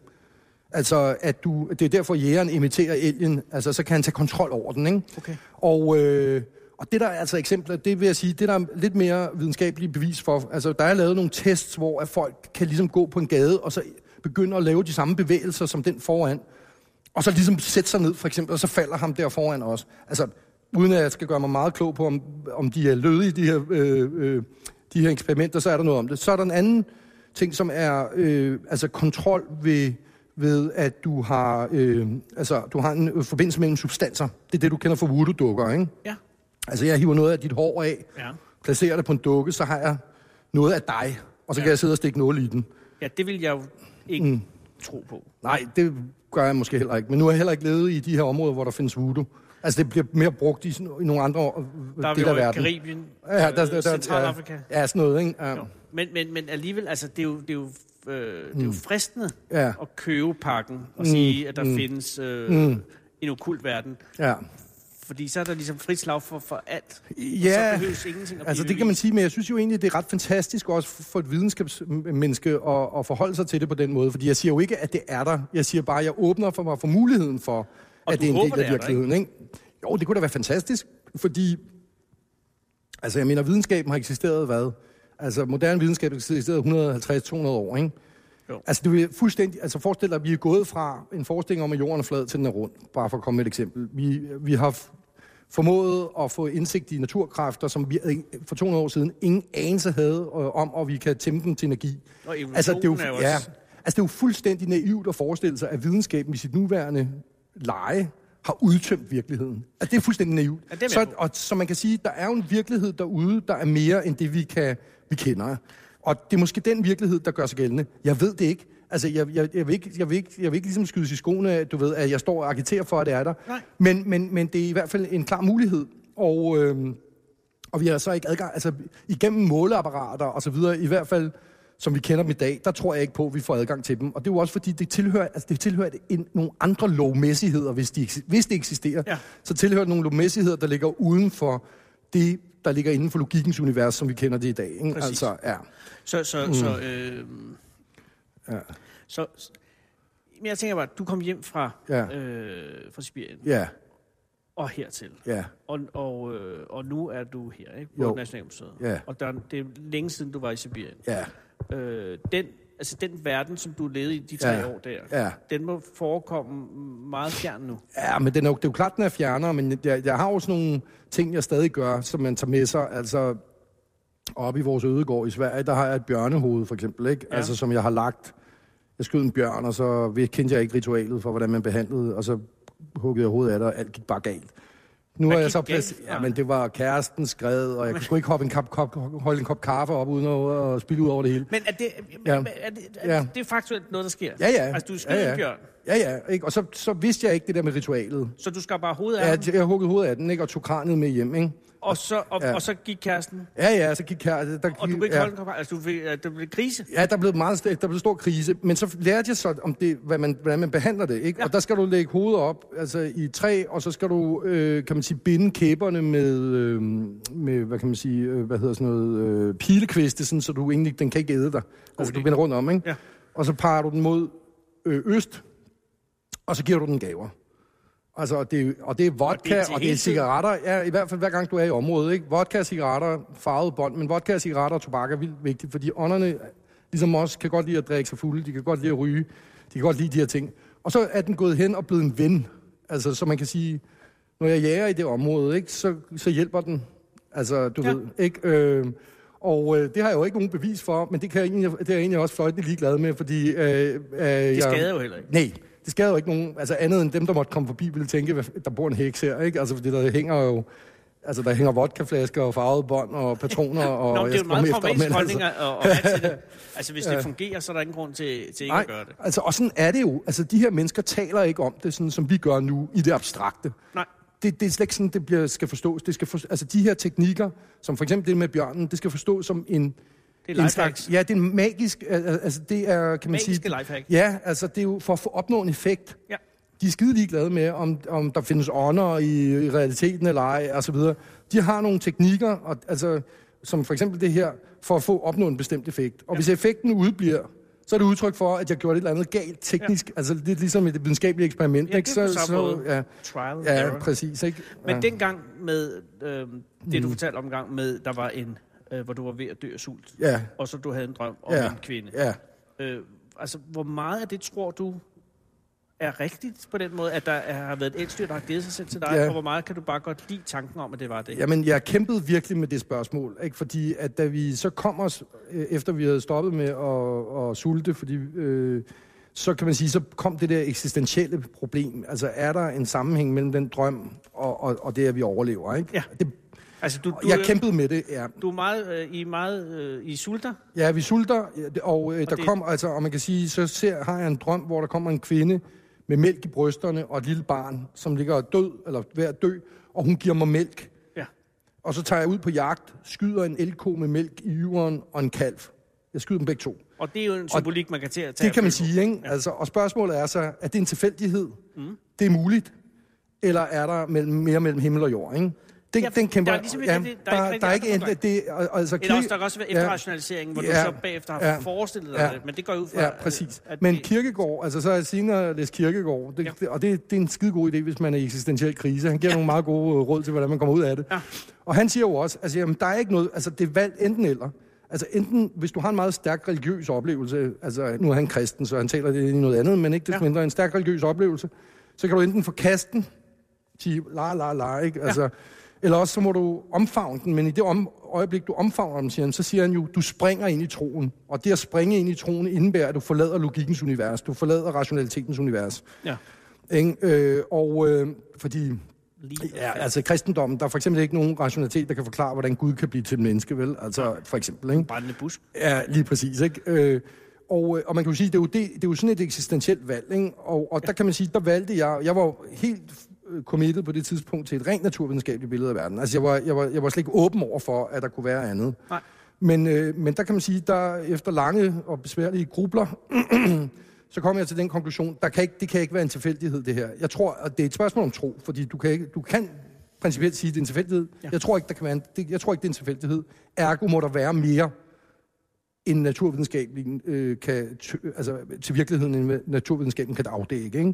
Altså, at du, det er derfor, jægeren imiterer elgen, altså så kan han tage kontrol over den, ikke? Okay. Og, øh, og det der er altså eksempler, det vil jeg sige, det der er lidt mere videnskabeligt bevis for, altså der er lavet nogle tests, hvor at folk kan ligesom gå på en gade, og så begynde at lave de samme bevægelser som den foran, og så ligesom sætte sig ned, for eksempel, og så falder ham der foran også. Altså, uden at jeg skal gøre mig meget klog på, om, om de er lødige, de her, øh, øh, de her eksperimenter, så er der noget om det. Så er der en anden ting, som er øh, altså kontrol ved, ved, at du har, øh, altså, du har en øh, forbindelse mellem substanser. Det er det, du kender for voodoo-dukker, ikke? Ja. Altså, jeg hiver noget af dit hår af, Ja. placerer det på en dukke, så har jeg noget af dig, og så kan Ja. jeg sidde og stikke nåle i den. ja, det vil jeg jo ikke mm. tro på. Nej, det gør jeg måske heller ikke. Men nu har jeg heller ikke levet i de her områder, hvor der findes voodoo. Altså, det bliver mere brugt i, sådan, i nogle andre øh, Der er dele af i verden. Karibien, Ja, der, der, der, Centralafrika. Ja, ja, sådan noget, ikke? Ja. Jo. Men, men, men alligevel, altså, det er jo, det er jo, øh, det er jo fristende Ja. at købe pakken og sige, at der findes øh, en okult verden. ja. Fordi så er der ligesom frit slag for, for alt. Ja, så behøves ingenting at altså det kan man sige, men jeg synes jo egentlig, det er ret fantastisk også for et videnskabsmenneske at, at forholde sig til det på den måde. Fordi jeg siger jo ikke, at det er der. Jeg siger bare, at jeg åbner for mig for muligheden for, Og at det er en del af virkeligheden. Ikke? Jo, det kunne da være fantastisk, fordi altså jeg mener, videnskaben har eksisteret hvad? Altså moderne videnskab har eksisteret 150-200 år, ikke? Jo. Altså, det er fuldstændig, altså forestil dig, at vi er gået fra en forestilling om, at jorden er flad, til den er rund. Bare for at komme med et eksempel. Vi, vi har formået at få indsigt i naturkræfter, som vi for 200 år siden ingen anelse havde øh, om, og vi kan tæmme dem til energi. Og altså, det er jo, ja, altså, det er jo fuldstændig naivt at forestille sig, at videnskaben i sit nuværende leje har udtømt virkeligheden. Altså, det er fuldstændig naivt. Ja, det er så, og så man kan sige, der er jo en virkelighed derude, der er mere end det, vi, kan, vi kender. Og det er måske den virkelighed, der gør sig gældende. Jeg ved det ikke. Altså, jeg, jeg, jeg, vil ikke, jeg, vil ikke, jeg vil ikke ligesom skydes i skoene, du ved, at jeg står og agiterer for, at det er der. Nej. Men, men, men det er i hvert fald en klar mulighed. Og, øhm, Og vi har så ikke adgang, altså igennem måleapparater og så videre, i hvert fald som vi kender dem i dag, der tror jeg ikke på, at vi får adgang til dem. Og det er jo også fordi, det tilhører, altså det tilhører en, nogle andre lovmæssigheder, hvis de, hvis de eksisterer. Ja. Så tilhører det nogle lovmæssigheder, der ligger uden for det, der ligger inden for logikkens univers, som vi kender det i dag. Ikke? Præcis. Altså, ja. Så, så, mm. så, øh, Ja. så, men jeg tænker bare, du kom hjem fra, Ja. øh, fra Sibirien Ja, og hertil. ja, Og, og, øh, og nu er du her, ikke? På Jo. Nationalmuseet. Ja. Og der, det er længe siden, du var i Sibirien. ja, Øh, den, altså den verden, som du levede i de tre Ja. år der, ja. den må forekomme meget fjern nu. Ja, men den er jo, det er jo klart, den er fjerner, men jeg, jeg har også nogle ting, jeg stadig gør, som man tager med sig. Altså, oppe i vores ødegård i Sverige, der har jeg et bjørnehoved, for eksempel, ikke? Ja. Altså, som jeg har lagt. Jeg skød en bjørn, og så kendte jeg ikke ritualet for, hvordan man behandlede, og så huggede jeg hovedet af det, og alt gik bare galt. Nu er jeg så plads... Ja, men det var kæresten skred, og jeg kunne ikke hoppe en kop, kop, holde en kop kaffe op, uden at, spille ud over det hele. Men er det, Ja. ja. er det, er Ja. det er faktuelt noget, der sker? Ja, ja. Altså, du skød ja, ja. en bjørn, Ja, ja, ikke? Og så, så vidste jeg ikke det der med ritualet. så du skal bare hovedet af Ja, ham, jeg huggede hovedet af den, ikke? Og tog kraniet med hjem, ikke? Og, så, og, Ja. og så gik kæresten, Ja, ja, så gik kæresten... Der, og du kunne ikke ja. holde en altså du øh, det blev krise. Ja, der blev meget der blev stor krise, men så lærte jeg så om det, hvad man, hvordan man behandler det, ikke? Ja. Og der skal du lægge hovedet op, altså i træ, og så skal du, øh, kan man sige, binde kæberne med, øh, med hvad kan man sige, øh, hvad hedder sådan noget, øh, pilekviste, sådan, så du egentlig, den kan ikke æde dig. Altså, idé. du binder rundt om, ikke? Ja. Og så parer du den mod øh, øst, og så giver du den gaver. Altså, og det, og det er vodka, Og det er og det er cigaretter. Ja, i hvert fald hver gang du er i området, ikke? Vodka og cigaretter, farvet bånd, men vodka og cigaretter og tobak er vildt vigtigt, fordi ånderne, ligesom os, kan godt lide at drikke sig fulde, de kan godt lide at ryge, de kan godt lide de her ting. Og så er den gået hen og blevet en ven. Altså, så man kan sige, når jeg jager i det område, ikke, så, så hjælper den. Altså, du Ja. ved, ikke? Øh, og øh, det har jeg jo ikke nogen bevis for, men det, kan jeg egentlig, det er jeg egentlig også fløjtende ligeglad med, fordi... Øh, øh, Det skader jo heller ikke. Nej, det skader jo ikke nogen, altså andet end dem, der måtte komme forbi, ville tænke, der bor en heks her, ikke? Altså, fordi der hænger jo, altså der hænger vodkaflasker og farvede bånd og patroner, (laughs) og Nå, men det er jo meget pragmatisk holdning til det. (laughs) Altså, hvis det fungerer, så er der ingen grund til, til ikke Nej, at gøre det. altså, og sådan er det jo. Altså, de her mennesker taler ikke om det, sådan som vi gør nu, i det abstrakte. Nej. Det, det er slet ikke sådan, det bliver, skal forstås. Det skal for, altså, de her teknikker, som for eksempel det med bjørnen, det skal forstås som en... Det er en lifehacks. Ja, det er en magisk... al- al- Altså, det er, kan man Magiske sige... lifehack. Ja, altså, det er jo for at få opnå en effekt. Ja. De er skide ligeglade med, om, om der findes ånder i, i realiteten eller ej, og så videre. De har nogle teknikker, og, altså, som for eksempel det her, for at få opnå en bestemt effekt. Og ja. hvis effekten udebliver, så er det udtryk for, at jeg gjorde et eller andet galt teknisk. Ja. Altså lidt ligesom et videnskabeligt eksperiment. Ja, ikke? det er på samme måde. ja, Trial ja, error. præcis. Ikke? Men ja. dengang med øh, det, du fortalte om gang med, der var en, øh, hvor du var ved at dø af sult, Ja, og så du havde en drøm om ja, en kvinde. ja. Øh, altså, hvor meget af det tror du er rigtigt på den måde, at der er, har været et elstyr, der har givet sig selv til dig, Ja. og hvor meget kan du bare godt lide tanken om, at det var det? Jamen, jeg kæmpede virkelig med det spørgsmål, ikke? fordi at da vi så kom os, øh, efter vi havde stoppet med at, at sulte, fordi øh, så kan man sige, så kom det der eksistentielle problem. Altså, er der en sammenhæng mellem den drøm og, og, og det, at vi overlever? Ikke? Ja. Det, Altså, du, du, jeg kæmpede med det, ja. du er meget, øh, I er meget øh, I sulter. Ja, vi sulter, og, øh, der det- kom, altså, og man kan sige, så ser, har jeg en drøm, hvor der kommer en kvinde med mælk i brysterne og et lille barn, som ligger død, eller ved at dø, og hun giver mig mælk. Ja. Og så tager jeg ud på jagt, skyder en elko med mælk i yveren og en kalv. Jeg skyder dem begge to. Og det er jo en symbolik, man kan tage. Det kan man sige, ikke? Ja. Altså, og spørgsmålet er så, er det en tilfældighed? Mm. Det er muligt. Eller er der mellem, mere mellem himmel og jord, ikke? Det, Ja, den kæmper, der er ligesom ikke rigtig- der er ikke der er ikke andre det, altså, Eller også, der kan også være Ja. efterrationalisering, hvor Ja. du så bagefter har Ja. forestillet dig Ja. det. Men det går ud fra, Ja, præcis. at Men det- Kirkegård, altså så har jeg senere læst Kirkegård, det, Ja. ja. og det, det er en skide god idé, hvis man er i eksistentiel krise. Han giver ja. nogle meget gode øh, råd til, hvordan man kommer ud af det. Ja. Og han siger jo også, altså jamen, der er ikke noget, altså det er valgt enten eller. Altså enten, hvis du har en meget stærk religiøs oplevelse, altså nu er han kristen, så han taler det i noget andet, men ikke desto Ja. ja. mindre en stærk religiøs oplevelse, så kan du enten forkaste den, sige la la la, ikke? Altså, eller også så må du omfavne den, men i det om, øjeblik, du omfavner den, siger han, så siger han jo, du springer ind i troen. Og det at springe ind i troen indebærer, at du forlader logikkens univers, du forlader rationalitetens univers. Ja. Ikke? Øh, og øh, fordi Ja, altså kristendommen, der er for eksempel ikke nogen rationalitet, der kan forklare, hvordan Gud kan blive til et menneske, vel? Altså for eksempel, ikke? brændende busk. Ja, lige præcis, ikke? Øh, og, øh, og man kan jo sige, det er jo, det, det er jo sådan et eksistentielt valg, ikke? Og, og der kan man sige, der valgte jeg, jeg var helt committed på det tidspunkt til et rent naturvidenskabeligt billede af verden. Altså, jeg var, jeg var, jeg var slet ikke åben over for, at der kunne være andet. Nej. Men, øh, men der kan man sige, der efter lange og besværlige grubler, (clears throat) så kom jeg til den konklusion, der kan ikke, det kan ikke være en tilfældighed, det her. Jeg tror, at det er et spørgsmål om tro, fordi du kan, ikke, du kan principielt sige, at det er en tilfældighed. Ja. Jeg, tror ikke, der kan være en, det, jeg tror ikke, det er en tilfældighed. Ergo må der være mere end naturvidenskaben øh, kan, t- altså til virkeligheden, end naturvidenskaben kan afdække. Ikke?